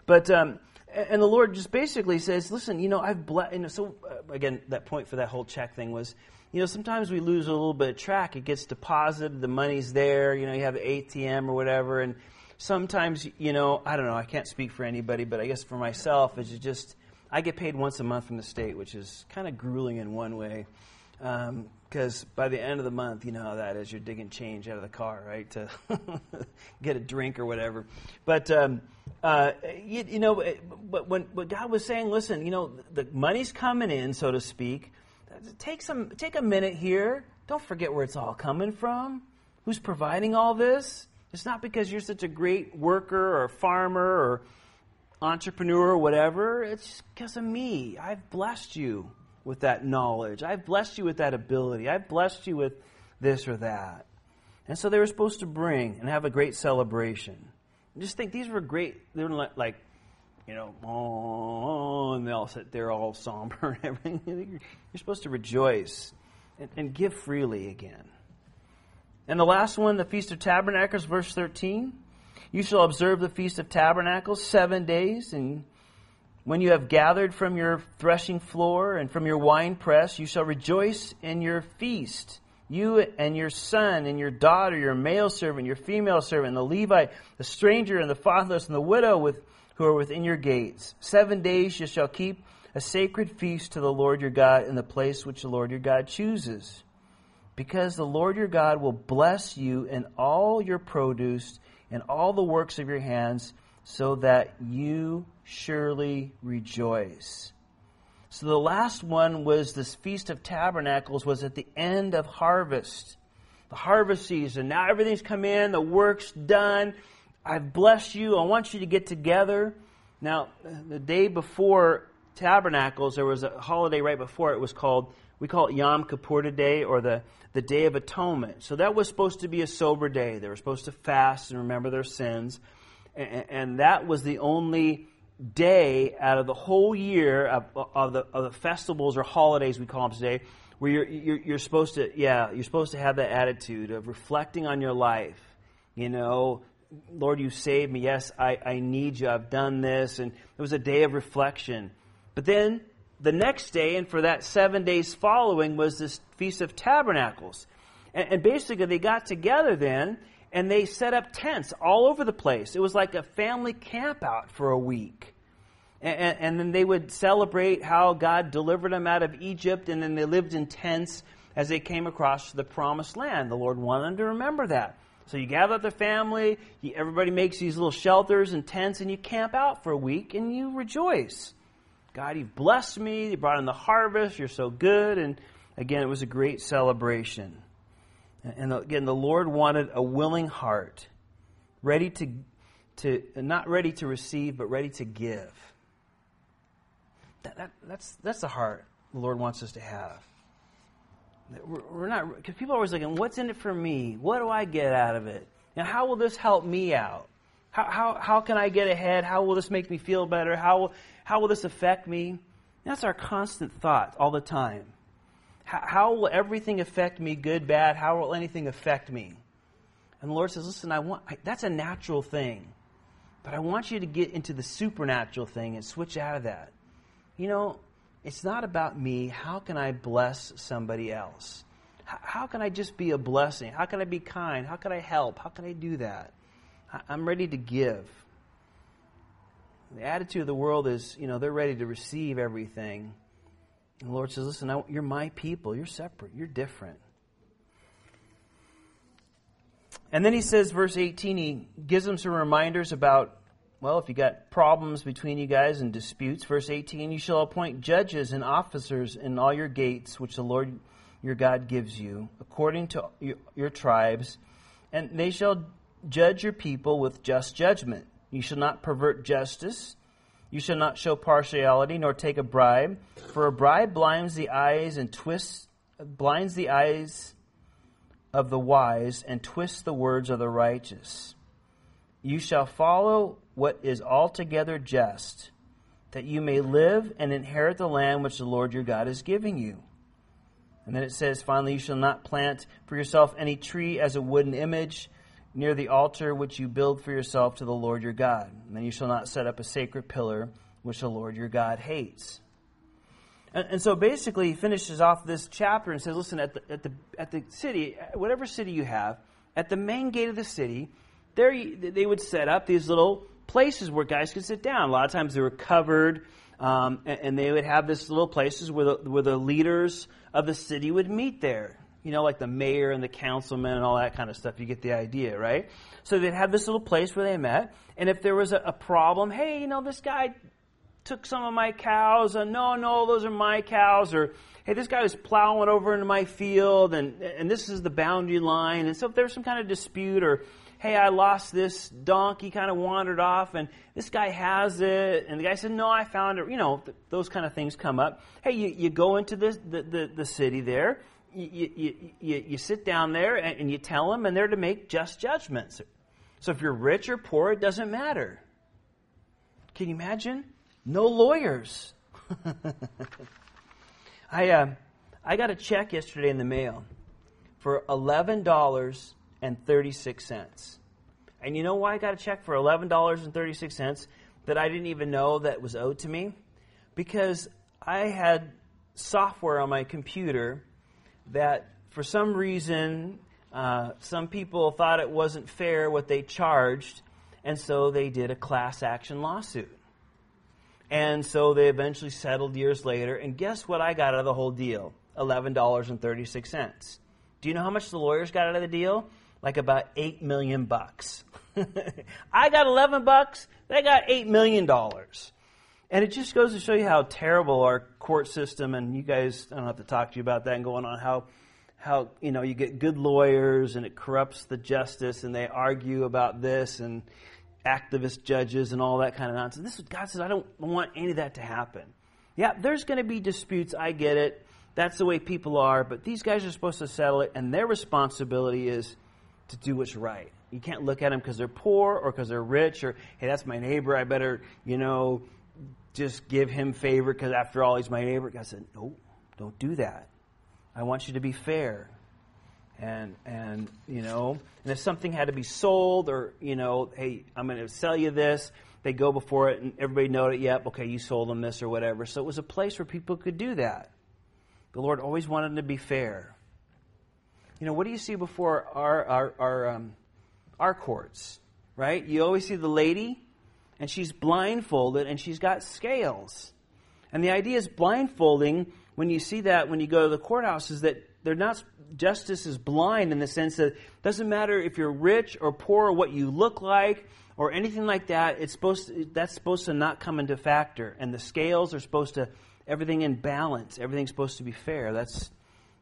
But um, and the Lord just basically says, "Listen, you know, I've blessed." You know, so uh, again, that point for that whole check thing was, you know, sometimes we lose a little bit of track. It gets deposited, the money's there, you know, you have an ATM or whatever, and sometimes, you know, I don't know, I can't speak for anybody, but I guess for myself, it's just, I get paid once a month from the state, which is kind of grueling in one way. Because um, by the end of the month, you know how that is. You're digging change out of the car, right, to get a drink or whatever. But um, uh, you, you, know, but when what God was saying, listen, you know, the money's coming in, so to speak. Take some, take a minute here. Don't forget where it's all coming from. Who's providing all this? It's not because you're such a great worker or farmer or entrepreneur or whatever. It's because of me. I've blessed you with that knowledge. I've blessed you with that ability. I've blessed you with this or that. And so they were supposed to bring and have a great celebration. Just think these were great. They were like, you know, oh, and they all sit there all somber and everything. You're supposed to rejoice and, and give freely again. And the last one, the Feast of Tabernacles, verse 13. You shall observe the Feast of Tabernacles seven days, and when you have gathered from your threshing floor and from your wine press, you shall rejoice in your feast. You and your son and your daughter, your male servant, your female servant, the Levite, the stranger and the fatherless and the widow with, who are within your gates. Seven days you shall keep a sacred feast to the Lord your God in the place which the Lord your God chooses. Because the Lord your God will bless you in all your produce and all the works of your hands, so that you surely rejoice. So the last one was this Feast of Tabernacles was at the end of harvest. The harvest season. Now everything's come in, the work's done. I've blessed you. I want you to get together. Now, the day before Tabernacles, there was a holiday right before it was called, we call it Yom Kippur Day or the, the Day of Atonement. So that was supposed to be a sober day. They were supposed to fast and remember their sins. And, and that was the only day out of the whole year of, of, the, of the festivals or holidays we call them today where you're, you're, you're supposed to yeah you're supposed to have that attitude of reflecting on your life. You know lord you saved me. Yes I, I need you. I've done this. And it was a day of reflection. But then the next day and for that seven days following was this feast of tabernacles. And, and basically they got together then and they set up tents all over the place. It was like a family camp out for a week. And, and, then they would celebrate how God delivered them out of Egypt, and then they lived in tents as they came across the promised land. The Lord wanted them to remember that. So you gather up the family, you, everybody makes these little shelters and tents, and you camp out for a week and you rejoice. God, you've blessed me, you brought in the harvest, you're so good. And again, it was a great celebration. And again, the Lord wanted a willing heart, ready to, to not ready to receive, but ready to give. That, that, that's, that's the heart the Lord wants us to have. We're, we're not, because people are always looking, what's in it for me? What do I get out of it? And how will this help me out? How, how, how can I get ahead? How will this make me feel better? How how will this affect me? That's our constant thought all the time. How, will everything affect me, good, bad? How will anything affect me? And the Lord says, listen, I want, I, that's a natural thing. But I want you to get into the supernatural thing and switch out of that. You know, it's not about me. How can I bless somebody else? How, how can I just be a blessing? How can I be kind? How can I help? How can I do that? I, I'm ready to give. The attitude of the world is, you know, they're ready to receive everything. And the Lord says, Listen, I, you're my people. You're separate. You're different. And then he says, verse 18, he gives them some reminders about, well, if you got problems between you guys and disputes. Verse 18, you shall appoint judges and officers in all your gates, which the Lord your God gives you, according to your, your tribes, and they shall judge your people with just judgment. You shall not pervert justice you shall not show partiality nor take a bribe, for a bribe blinds the eyes and twists blinds the eyes of the wise and twists the words of the righteous. You shall follow what is altogether just, that you may live and inherit the land which the Lord your God is giving you. And then it says, finally, you shall not plant for yourself any tree as a wooden image near the altar which you build for yourself to the Lord your God. And then you shall not set up a sacred pillar which the Lord your God hates. And, and, so basically, he finishes off this chapter and says, listen, at the, at the, at the city, whatever city you have, at the main gate of the city, there you, they would set up these little places where guys could sit down. A lot of times they were covered, um, and, and, they would have this little places where the, where the leaders of the city would meet there. You know, like the mayor and the councilman and all that kind of stuff. You get the idea, right? So they'd have this little place where they met, and if there was a, a problem, hey, you know, this guy took some of my cows, and no, no, those are my cows, or hey, this guy was plowing over into my field, and and this is the boundary line, and so if there was some kind of dispute, or hey, I lost this donkey, kind of wandered off, and this guy has it, and the guy said, no, I found it. You know, th- those kind of things come up. Hey, you, you go into the, the, the, the city there, you, you, you, you, sit down there, and, and you tell them, and they're to make just judgments. So if you're rich or poor, it doesn't matter. Can you imagine? No lawyers. I, uh, I got a check yesterday in the mail for eleven dollars and you know why I got a check for eleven dollars and thirty six cents that I didn't even know that was owed to me? Because I had software on my computer that for some reason uh, some people thought it wasn't fair what they charged, and so they did a class action lawsuit. And so they eventually settled years later. And guess what I got out of the whole deal? $11.36. Do you know how much the lawyers got out of the deal? Like about 8 million bucks. I got 11 bucks, they got 8 million dollars. And it just goes to show you how terrible our court system and you guys I don't have to talk to you about that and going on how how you know you get good lawyers and it corrupts the justice and they argue about this and activist judges and all that kind of nonsense. This is God says I don't want any of that to happen. Yeah, there's going to be disputes. I get it. That's the way people are. But these guys are supposed to settle it, and their responsibility is to do what's right. You can't look at them because they're poor or because they're rich or hey, that's my neighbor. I better you know just give him favor because after all he's my neighbor. God said, no, don't do that. I want you to be fair. And, and, you know, and if something had to be sold or, you know, hey, I'm going to sell you this, they go before it and everybody know it, yep, okay, you sold them this or whatever. So it was a place where people could do that. The Lord always wanted them to be fair. You know, what do you see before our, our, our, um, our courts, right? You always see the lady, and she's blindfolded, and she's got scales. And the idea is blindfolding when you see that when you go to the courthouse is that they're not justice is blind in the sense that it doesn't matter if you're rich or poor or what you look like or anything like that it's supposed to, that's supposed to not come into factor. And the scales are supposed to everything in balance everything's supposed to be fair. That's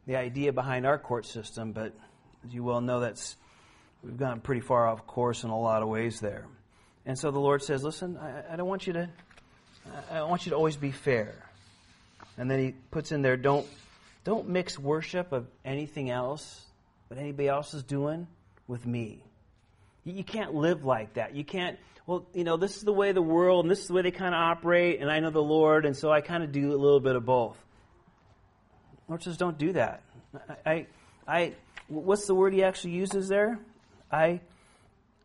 the idea behind our court system but as you well know that's we've gone pretty far off course in a lot of ways there and so the lord says listen i, I don't want you to i want you to always be fair and then he puts in there, don't, don't mix worship of anything else, what anybody else is doing, with me. You, you can't live like that. You can't, well, you know, this is the way the world, and this is the way they kind of operate, and I know the Lord, and so I kind of do a little bit of both. Lord says, don't do that. I, I, I what's the word he actually uses there? I,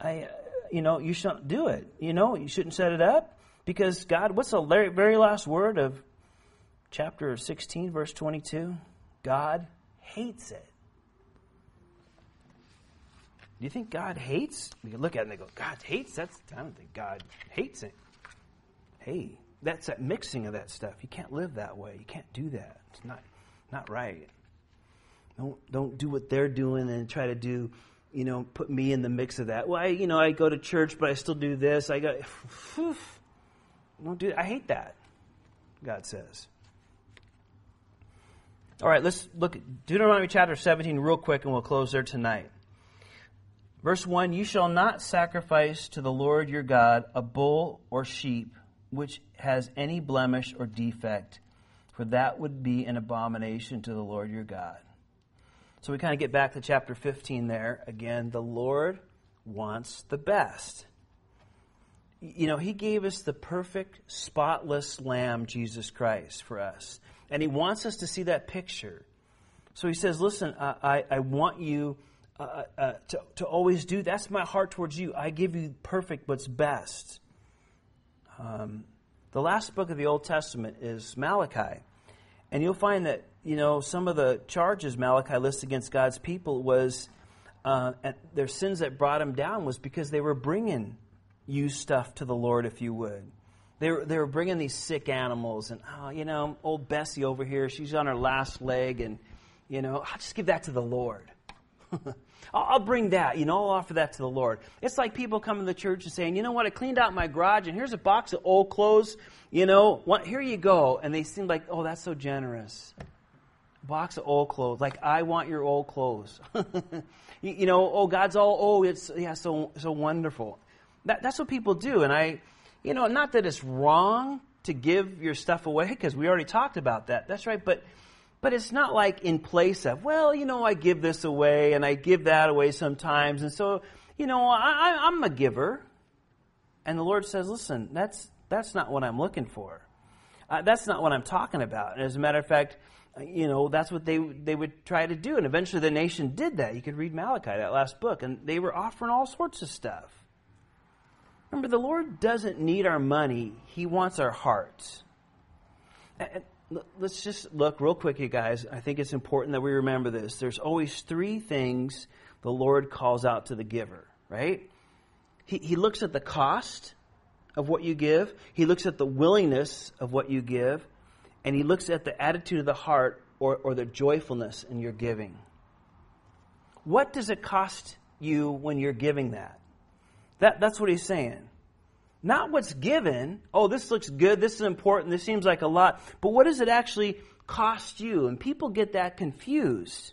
I, you know, you shouldn't do it. You know, you shouldn't set it up because God, what's the very last word of chapter 16, verse 22, God hates it. Do you think God hates? We can look at it and they go, God hates? That's I don't think God hates it. Hey, that's that mixing of that stuff. You can't live that way. You can't do that. It's not not right. Don't don't do what they're doing and try to do, you know, put me in the mix of that. Well, I, you know, I go to church, but I still do this. I got, don't do. I hate that. God says. All right, let's look at Deuteronomy chapter 17 real quick and we'll close there tonight. Verse 1 You shall not sacrifice to the Lord your God a bull or sheep which has any blemish or defect, for that would be an abomination to the Lord your God. So we kind of get back to chapter 15 there. Again, the Lord wants the best. You know, He gave us the perfect, spotless Lamb, Jesus Christ, for us. And he wants us to see that picture. So he says, Listen, I, I want you uh, uh, uh, to, to always do that's my heart towards you. I give you perfect what's best. Um, the last book of the Old Testament is Malachi. And you'll find that, you know, some of the charges Malachi lists against God's people was uh, their sins that brought them down was because they were bringing you stuff to the Lord, if you would. They were, they were bringing these sick animals, and, oh, you know, old Bessie over here, she's on her last leg, and, you know, I'll just give that to the Lord. I'll bring that, you know, I'll offer that to the Lord. It's like people coming to the church and saying, you know what, I cleaned out my garage and here's a box of old clothes, you know, here you go. And they seem like, oh, that's so generous. Box of old clothes, like I want your old clothes. you, you, know, oh, God's all, oh, it's, yeah, so, so wonderful. That, that's what people do. And I, you know, not that it's wrong to give your stuff away because we already talked about that. That's right. But, but it's not like in place of, well, you know, I give this away and I give that away sometimes. And so, you know, I, I'm a giver. And the Lord says, listen, that's, that's not what I'm looking for. Uh, that's not what I'm talking about. And as a matter of fact, you know, that's what they, they would try to do. And eventually the nation did that. You could read Malachi, that last book, and they were offering all sorts of stuff. Remember, the Lord doesn't need our money, He wants our hearts. And let's just look real quick, you guys. I think it's important that we remember this. There's always three things the Lord calls out to the giver, right? He, he looks at the cost of what you give, He looks at the willingness of what you give, and He looks at the attitude of the heart or, or the joyfulness in your giving. What does it cost you when you're giving that? That, that's what he's saying. Not what's given. Oh, this looks good. This is important. This seems like a lot. But what does it actually cost you? And people get that confused.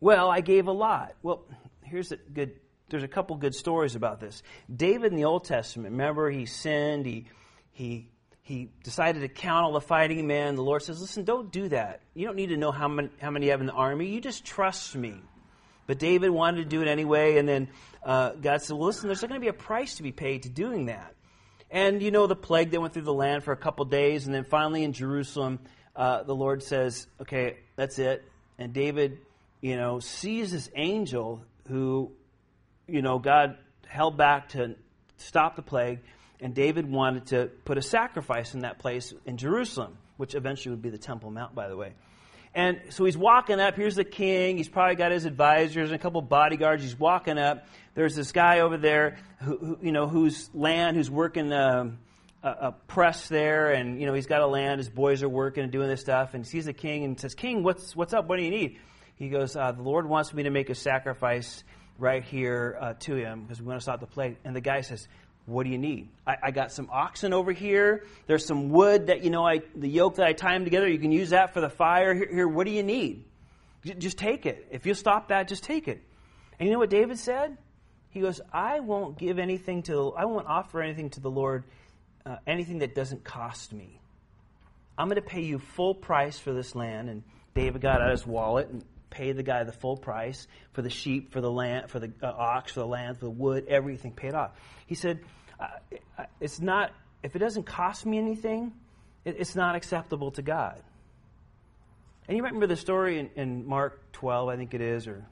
Well, I gave a lot. Well, here's a good. There's a couple good stories about this. David in the Old Testament, remember he sinned. He he he decided to count all the fighting men. The Lord says, "Listen, don't do that. You don't need to know how many how many you have in the army. You just trust me." But David wanted to do it anyway, and then uh, God said, Well, listen, there's going to be a price to be paid to doing that. And you know the plague that went through the land for a couple days, and then finally in Jerusalem, uh, the Lord says, Okay, that's it. And David, you know, sees this angel who, you know, God held back to stop the plague, and David wanted to put a sacrifice in that place in Jerusalem, which eventually would be the Temple Mount, by the way. And so he's walking up. Here's the king. He's probably got his advisors and a couple bodyguards. He's walking up. There's this guy over there, who, who you know, whose land, who's working um, a, a, press there, and you know, he's got a land. His boys are working and doing this stuff. And he sees the king and says, "King, what's what's up? What do you need?" He goes, uh, "The Lord wants me to make a sacrifice right here uh, to him because we want to stop the plague." And the guy says, what do you need? I, I, got some oxen over here. There's some wood that, you know, I, the yoke that I tie them together, you can use that for the fire. Here, here what do you need? J- just take it. If you stop that, just take it. And you know what David said? He goes, I won't give anything to, I won't offer anything to the Lord, uh, anything that doesn't cost me. I'm going to pay you full price for this land. And David got out his wallet and paid the guy the full price for the sheep, for the land, for the uh, ox, for the land, for the wood, everything paid off. He said, uh, it's not, if it doesn't cost me anything, it, it's not acceptable to God. And you might remember the story in, in Mark 12, I think it is, or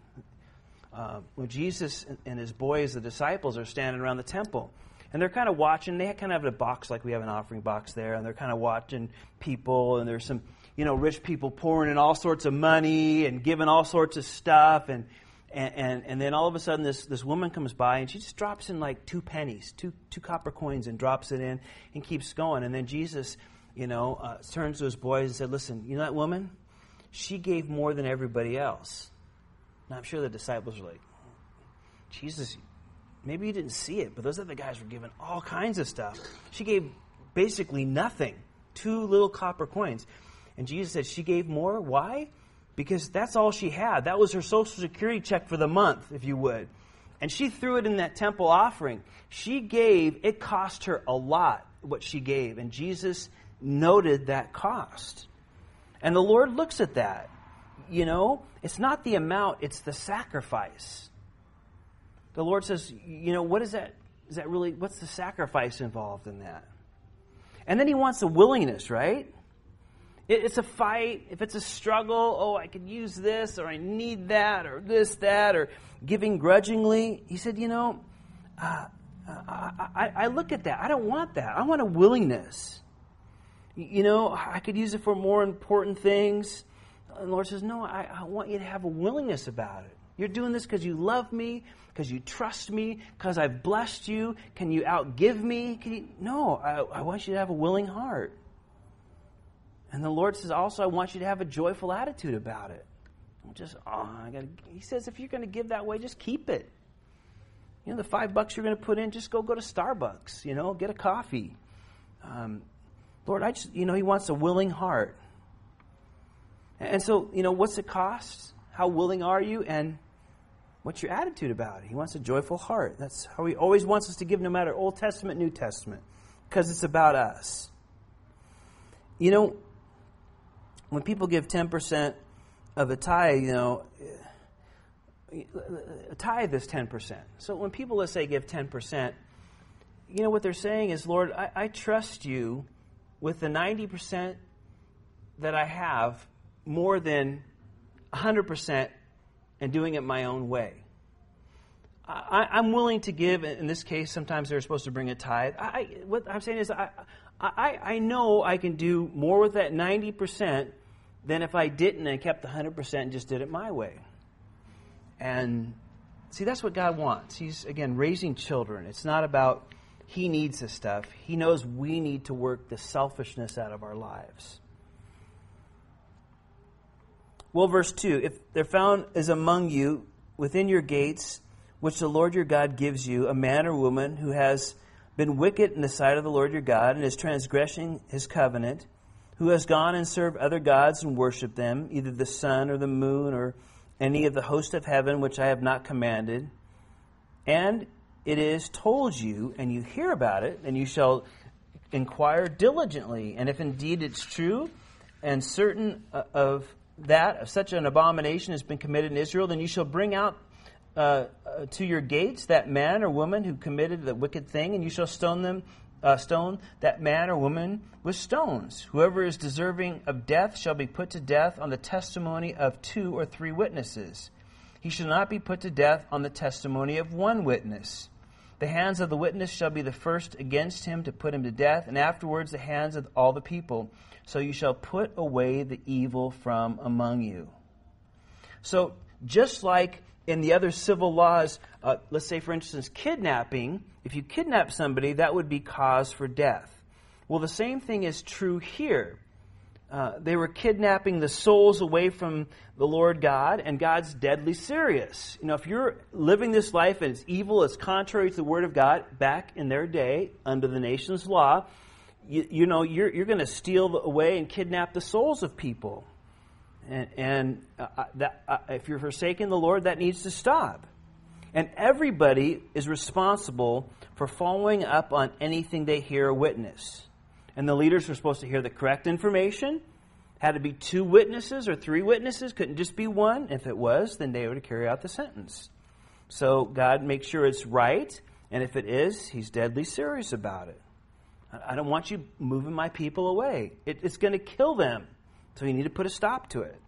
uh, when Jesus and his boys, the disciples, are standing around the temple. And they're kind of watching. They kind of have a box like we have an offering box there, and they're kind of watching people. And there's some, you know, rich people pouring in all sorts of money and giving all sorts of stuff. And and, and, and, then all of a sudden, this, this woman comes by and she just drops in like two pennies, two, two copper coins, and drops it in and keeps going. And then Jesus, you know, uh, turns to his boys and said, Listen, you know that woman? She gave more than everybody else. Now, I'm sure the disciples were like, Jesus, maybe you didn't see it, but those other guys were giving all kinds of stuff. She gave basically nothing, two little copper coins. And Jesus said, She gave more. Why? because that's all she had. That was her social security check for the month, if you would. And she threw it in that temple offering. She gave, it cost her a lot what she gave. And Jesus noted that cost. And the Lord looks at that. You know, it's not the amount, it's the sacrifice. The Lord says, you know, what is that? Is that really, what's the sacrifice involved in that? And then he wants a willingness, right? It's a fight, if it's a struggle, oh, I could use this, or I need that, or this, that, or giving grudgingly, he said, you know, uh, I, I, I look at that. I don't want that. I want a willingness. You know, I could use it for more important things. And the Lord says, No, I, I want you to have a willingness about it. You're doing this because you love me, because you trust me, because I've blessed you. Can you outgive me? You? No, I, I want you to have a willing heart. And the Lord says also, I want you to have a joyful attitude about it. Just, oh, I gotta, he says, if you're going to give that way, just keep it. You know, the five bucks you're going to put in, just go go to Starbucks. You know, get a coffee. Um, Lord, I just, you know, He wants a willing heart. And so, you know, what's it cost? How willing are you? And what's your attitude about it? He wants a joyful heart. That's how He always wants us to give, no matter Old Testament, New Testament, because it's about us. You know, when people give 10% of a tithe, you know, a tithe is 10%. So when people, let's say, give 10%, you know what they're saying is, Lord, I, I trust you with the 90% that I have more than 100% and doing it my own way. I, am willing to give. In this case, sometimes they're supposed to bring a tithe. I, what I'm saying is, I, I, I know I can do more with that 90% than if I didn't and kept the 100% and just did it my way. And see, that's what God wants. He's, again, raising children. It's not about He needs this stuff, He knows we need to work the selfishness out of our lives. Well, verse 2 If there found is among you within your gates, which the Lord your God gives you, a man or woman who has been wicked in the sight of the Lord your God and is transgressing his covenant, who has gone and served other gods and worshipped them, either the sun or the moon or any of the host of heaven which I have not commanded, and it is told you, and you hear about it, and you shall inquire diligently. And if indeed it's true, and certain uh, of that, of such an abomination has been committed in Israel, then you shall bring out uh, uh, to your gates that man or woman who committed the wicked thing, and you shall stone them uh, stone that man or woman with stones. Whoever is deserving of death shall be put to death on the testimony of two or three witnesses. He shall not be put to death on the testimony of one witness. The hands of the witness shall be the first against him to put him to death, and afterwards the hands of all the people. So you shall put away the evil from among you. So, just like in the other civil laws, uh, let's say, for instance, kidnapping, if you kidnap somebody, that would be cause for death. Well, the same thing is true here. Uh, they were kidnapping the souls away from the Lord God, and God's deadly serious. You know, if you're living this life and it's evil, it's contrary to the Word of God, back in their day, under the nation's law, you, you know, you're, you're going to steal away and kidnap the souls of people. And, and uh, uh, that, uh, if you're forsaking the Lord, that needs to stop. And everybody is responsible for following up on anything they hear or witness. And the leaders were supposed to hear the correct information. Had to be two witnesses or three witnesses, couldn't just be one. If it was, then they were to carry out the sentence. So God makes sure it's right, and if it is, He's deadly serious about it. I don't want you moving my people away. It, it's going to kill them. So you need to put a stop to it.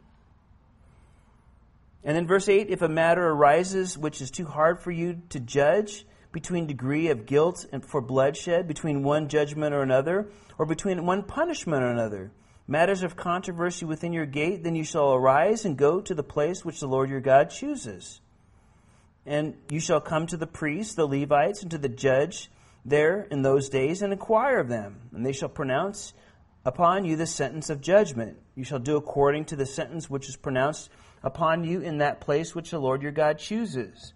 And then verse 8 if a matter arises which is too hard for you to judge between degree of guilt and for bloodshed, between one judgment or another, or between one punishment or another, matters of controversy within your gate, then you shall arise and go to the place which the Lord your God chooses. And you shall come to the priests, the Levites, and to the judge there in those days, and inquire of them. And they shall pronounce upon you the sentence of judgment. You shall do according to the sentence which is pronounced upon you in that place which the Lord your God chooses.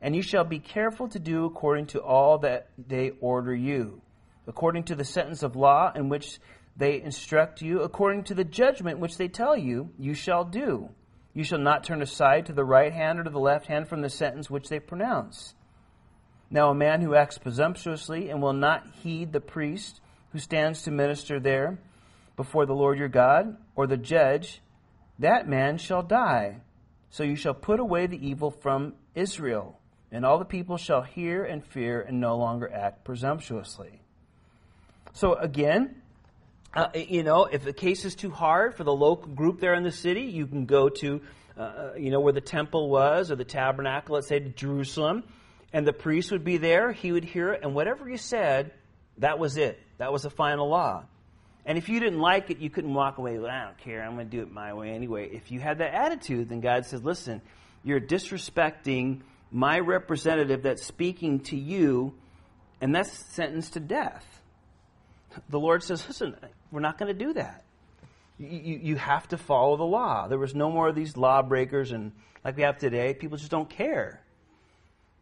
And you shall be careful to do according to all that they order you, according to the sentence of law in which they instruct you, according to the judgment which they tell you, you shall do. You shall not turn aside to the right hand or to the left hand from the sentence which they pronounce. Now, a man who acts presumptuously and will not heed the priest who stands to minister there before the Lord your God, or the judge, that man shall die. So you shall put away the evil from Israel, and all the people shall hear and fear and no longer act presumptuously. So again, uh, you know, if the case is too hard for the local group there in the city, you can go to, uh, uh, you know, where the temple was or the tabernacle, let's say to Jerusalem, and the priest would be there. He would hear it, and whatever you said, that was it. That was the final law. And if you didn't like it, you couldn't walk away. Well, I don't care. I'm going to do it my way anyway. If you had that attitude, then God says, listen, you're disrespecting my representative that's speaking to you, and that's sentenced to death. The Lord says, listen, we're not going to do that. You, you, you have to follow the law. There was no more of these lawbreakers, and like we have today, people just don't care.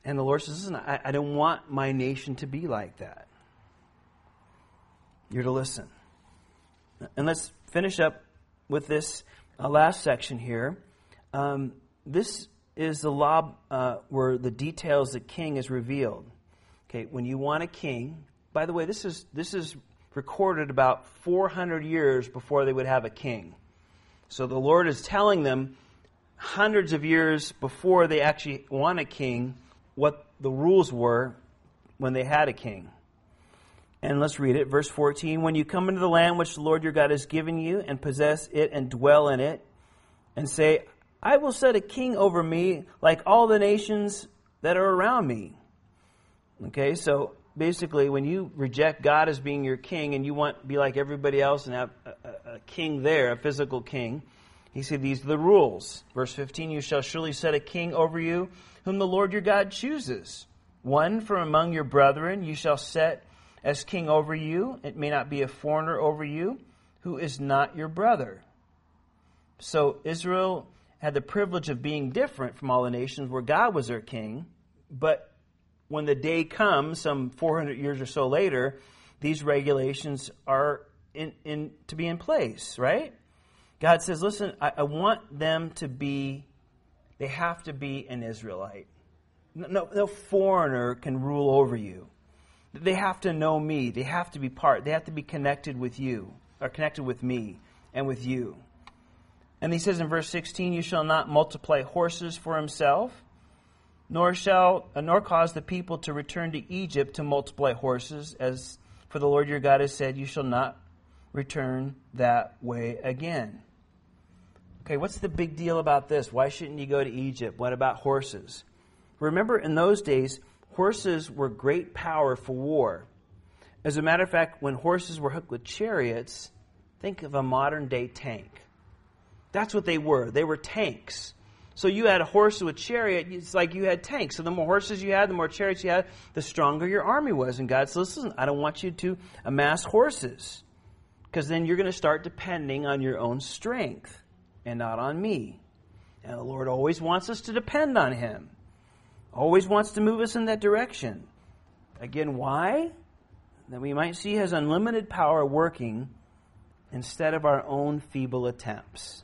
And the Lord says, listen, I, I don't want my nation to be like that. You're to listen. And let's finish up with this uh, last section here. Um, this is the law uh, where the details the king is revealed. Okay, when you want a king, by the way, this is this is recorded about 400 years before they would have a king. So the Lord is telling them hundreds of years before they actually want a king what the rules were when they had a king. And let's read it. Verse 14 When you come into the land which the Lord your God has given you, and possess it and dwell in it, and say, I will set a king over me like all the nations that are around me. Okay, so basically, when you reject God as being your king and you want to be like everybody else and have a, a, king there, a physical king, he said, These are the rules. Verse 15 You shall surely set a king over you, whom the Lord your God chooses. One from among your brethren you shall set as king over you. It may not be a foreigner over you who is not your brother. So Israel had the privilege of being different from all the nations where God was their king. But when the day comes, some 400 years or so later, these regulations are in, in, to be in place, right? God says, listen, I, I want them to be, they have to be an Israelite. No, no foreigner can rule over you. They have to know me. They have to be part. They have to be connected with you, or connected with me and with you. And he says in verse 16, You shall not multiply horses for himself, nor shall nor cause the people to return to Egypt to multiply horses, as for the Lord your God has said, You shall not return that way again. Okay, what's the big deal about this? Why shouldn't you go to Egypt? What about horses? Remember, in those days, horses were great power for war. As a matter of fact, when horses were hooked with chariots, think of a modern day tank. That's what they were. They were tanks. So you had a horse with chariot, it's like you had tanks. So the more horses you had, the more chariots you had, the stronger your army was. And God says, listen, I don't want you to amass horses. Because then you're going to start depending on your own strength and not on me. And the Lord always wants us to depend on Him always wants to move us in that direction. Again, why? That we might see his unlimited power working instead of our own feeble attempts.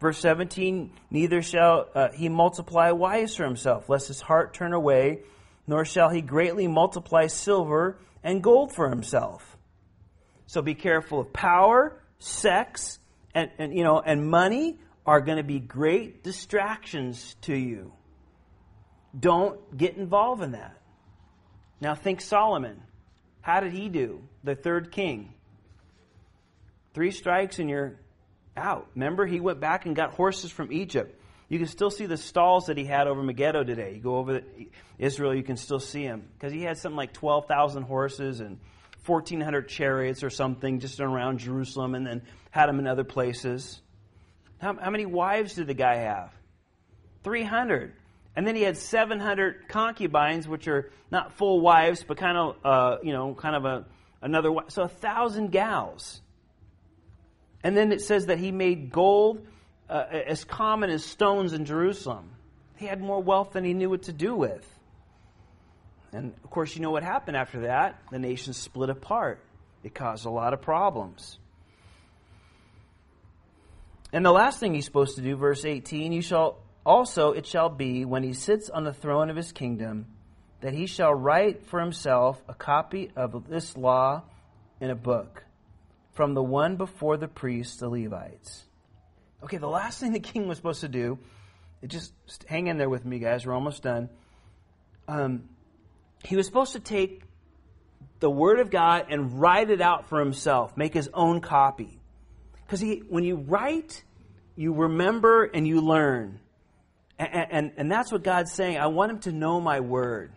Verse 17 Neither shall uh, he multiply wives for himself, lest his heart turn away, nor shall he greatly multiply silver and gold for himself. So be careful of power, sex, and, and you know, and money are going to be great distractions to you. Don't get involved in that. Now think Solomon. How did he do? The third king. Three strikes and you're out. Remember, he went back and got horses from Egypt. You can still see the stalls that he had over Megiddo today. You go over Israel, you can still see him. Because he had something like 12,000 horses and 1,400 chariots or something just around Jerusalem and then had them in other places. How, how many wives did the guy have? 300. And then he had 700 concubines, which are not full wives, but kind of, uh, you know, kind of a, another wife. So a thousand gals. And then it says that he made gold uh, as common as stones in Jerusalem. He had more wealth than he knew what to do with. And of course, you know what happened after that? The nation split apart. It caused a lot of problems. And the last thing he's supposed to do, verse 18, you shall also it shall be when he sits on the throne of his kingdom that he shall write for himself a copy of this law in a book from the one before the priests, the Levites. Okay, the last thing the king was supposed to do, just hang in there with me, guys, we're almost done. Um, he was supposed to take the Word of God and write it out for himself, make his own copy. Because when you write, you remember and you learn. And, and, and, that's what God's saying. I want him to know my word.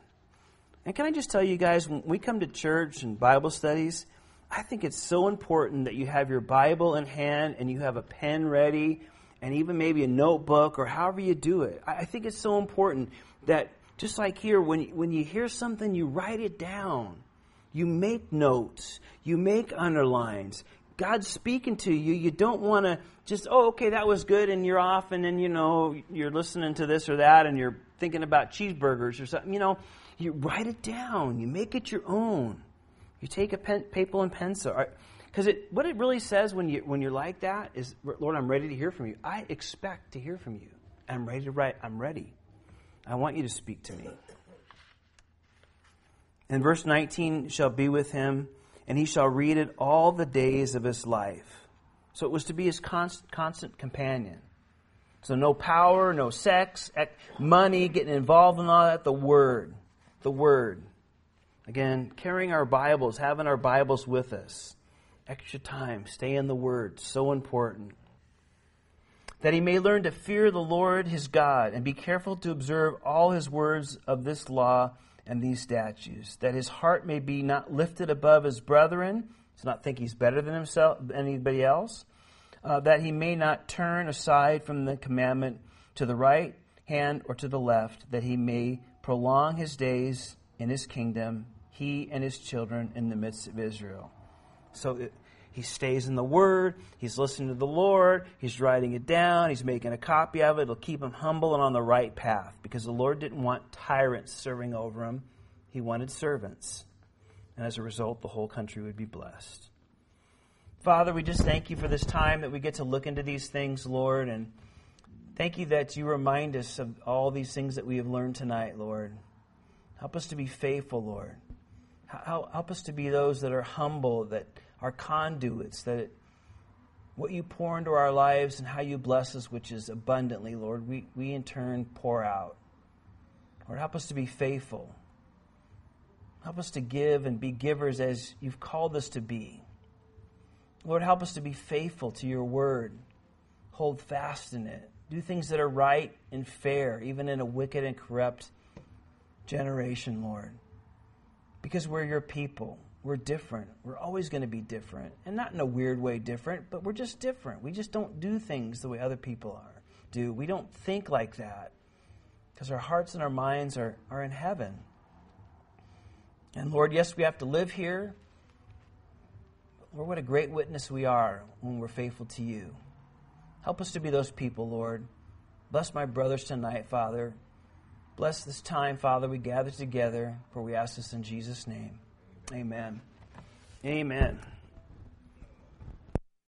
And can I just tell you guys, when we come to church and Bible studies, I think it's so important that you have your Bible in hand and you have a pen ready and even maybe a notebook or however you do it. I think it's so important that just like here, when, when you hear something, you write it down. You make notes. You make underlines. God's speaking to you. You don't want to just, oh, okay, that was good, and you're off, and then, you know, you're listening to this or that, and you're thinking about cheeseburgers or something. You know, you write it down. You make it your own. You take a pen, paper and pencil. Because it, what it really says when, you, when you're like that is, Lord, I'm ready to hear from you. I expect to hear from you. I'm ready to write. I'm ready. I want you to speak to me. And verse 19 shall be with him, and he shall read it all the days of his life. So it was to be his constant, constant companion. So no power, no sex, money, getting involved in all that. The Word. The Word. Again, carrying our Bibles, having our Bibles with us. Extra time, stay in the Word. So important. That he may learn to fear the Lord his God and be careful to observe all his words of this law and these statues, That his heart may be not lifted above his brethren, to not think he's better than himself, anybody else. Uh, that he may not turn aside from the commandment to the right hand or to the left, that he may prolong his days in his kingdom he and his children in the midst of Israel. So it, he stays in the Word, he's listening to the Lord, he's writing it down, he's making a copy of it. It'll keep him humble and on the right path because the Lord didn't want tyrants serving over him, he wanted servants. And as a result, the whole country would be blessed. Father, we just thank you for this time that we get to look into these things, Lord, and thank you that you remind us of all these things that we have learned tonight, Lord. Help us to be faithful, Lord. Help us to be those that are humble, that are conduits, that what you pour into our lives and how you bless us, which is abundantly, Lord, we, we in turn pour out. Lord, help us to be faithful. Help us to give and be givers as you've called us to be. Lord, help us to be faithful to your word. Hold fast in it. Do things that are right and fair, even in a wicked and corrupt generation, Lord because we're your people. We're different. We're always going to be different. And not in a weird way different, but we're just different. We just don't do things the way other people are do. We don't think like that. Because our hearts and our minds are, are in heaven. And Lord, yes, we have to live here. Lord, what a great witness we are when we're faithful to you. Help us to be those people, Lord. Bless my brothers tonight, Father. Bless this time, Father, we gather together, for we ask this in Jesus' name. Amen. Amen.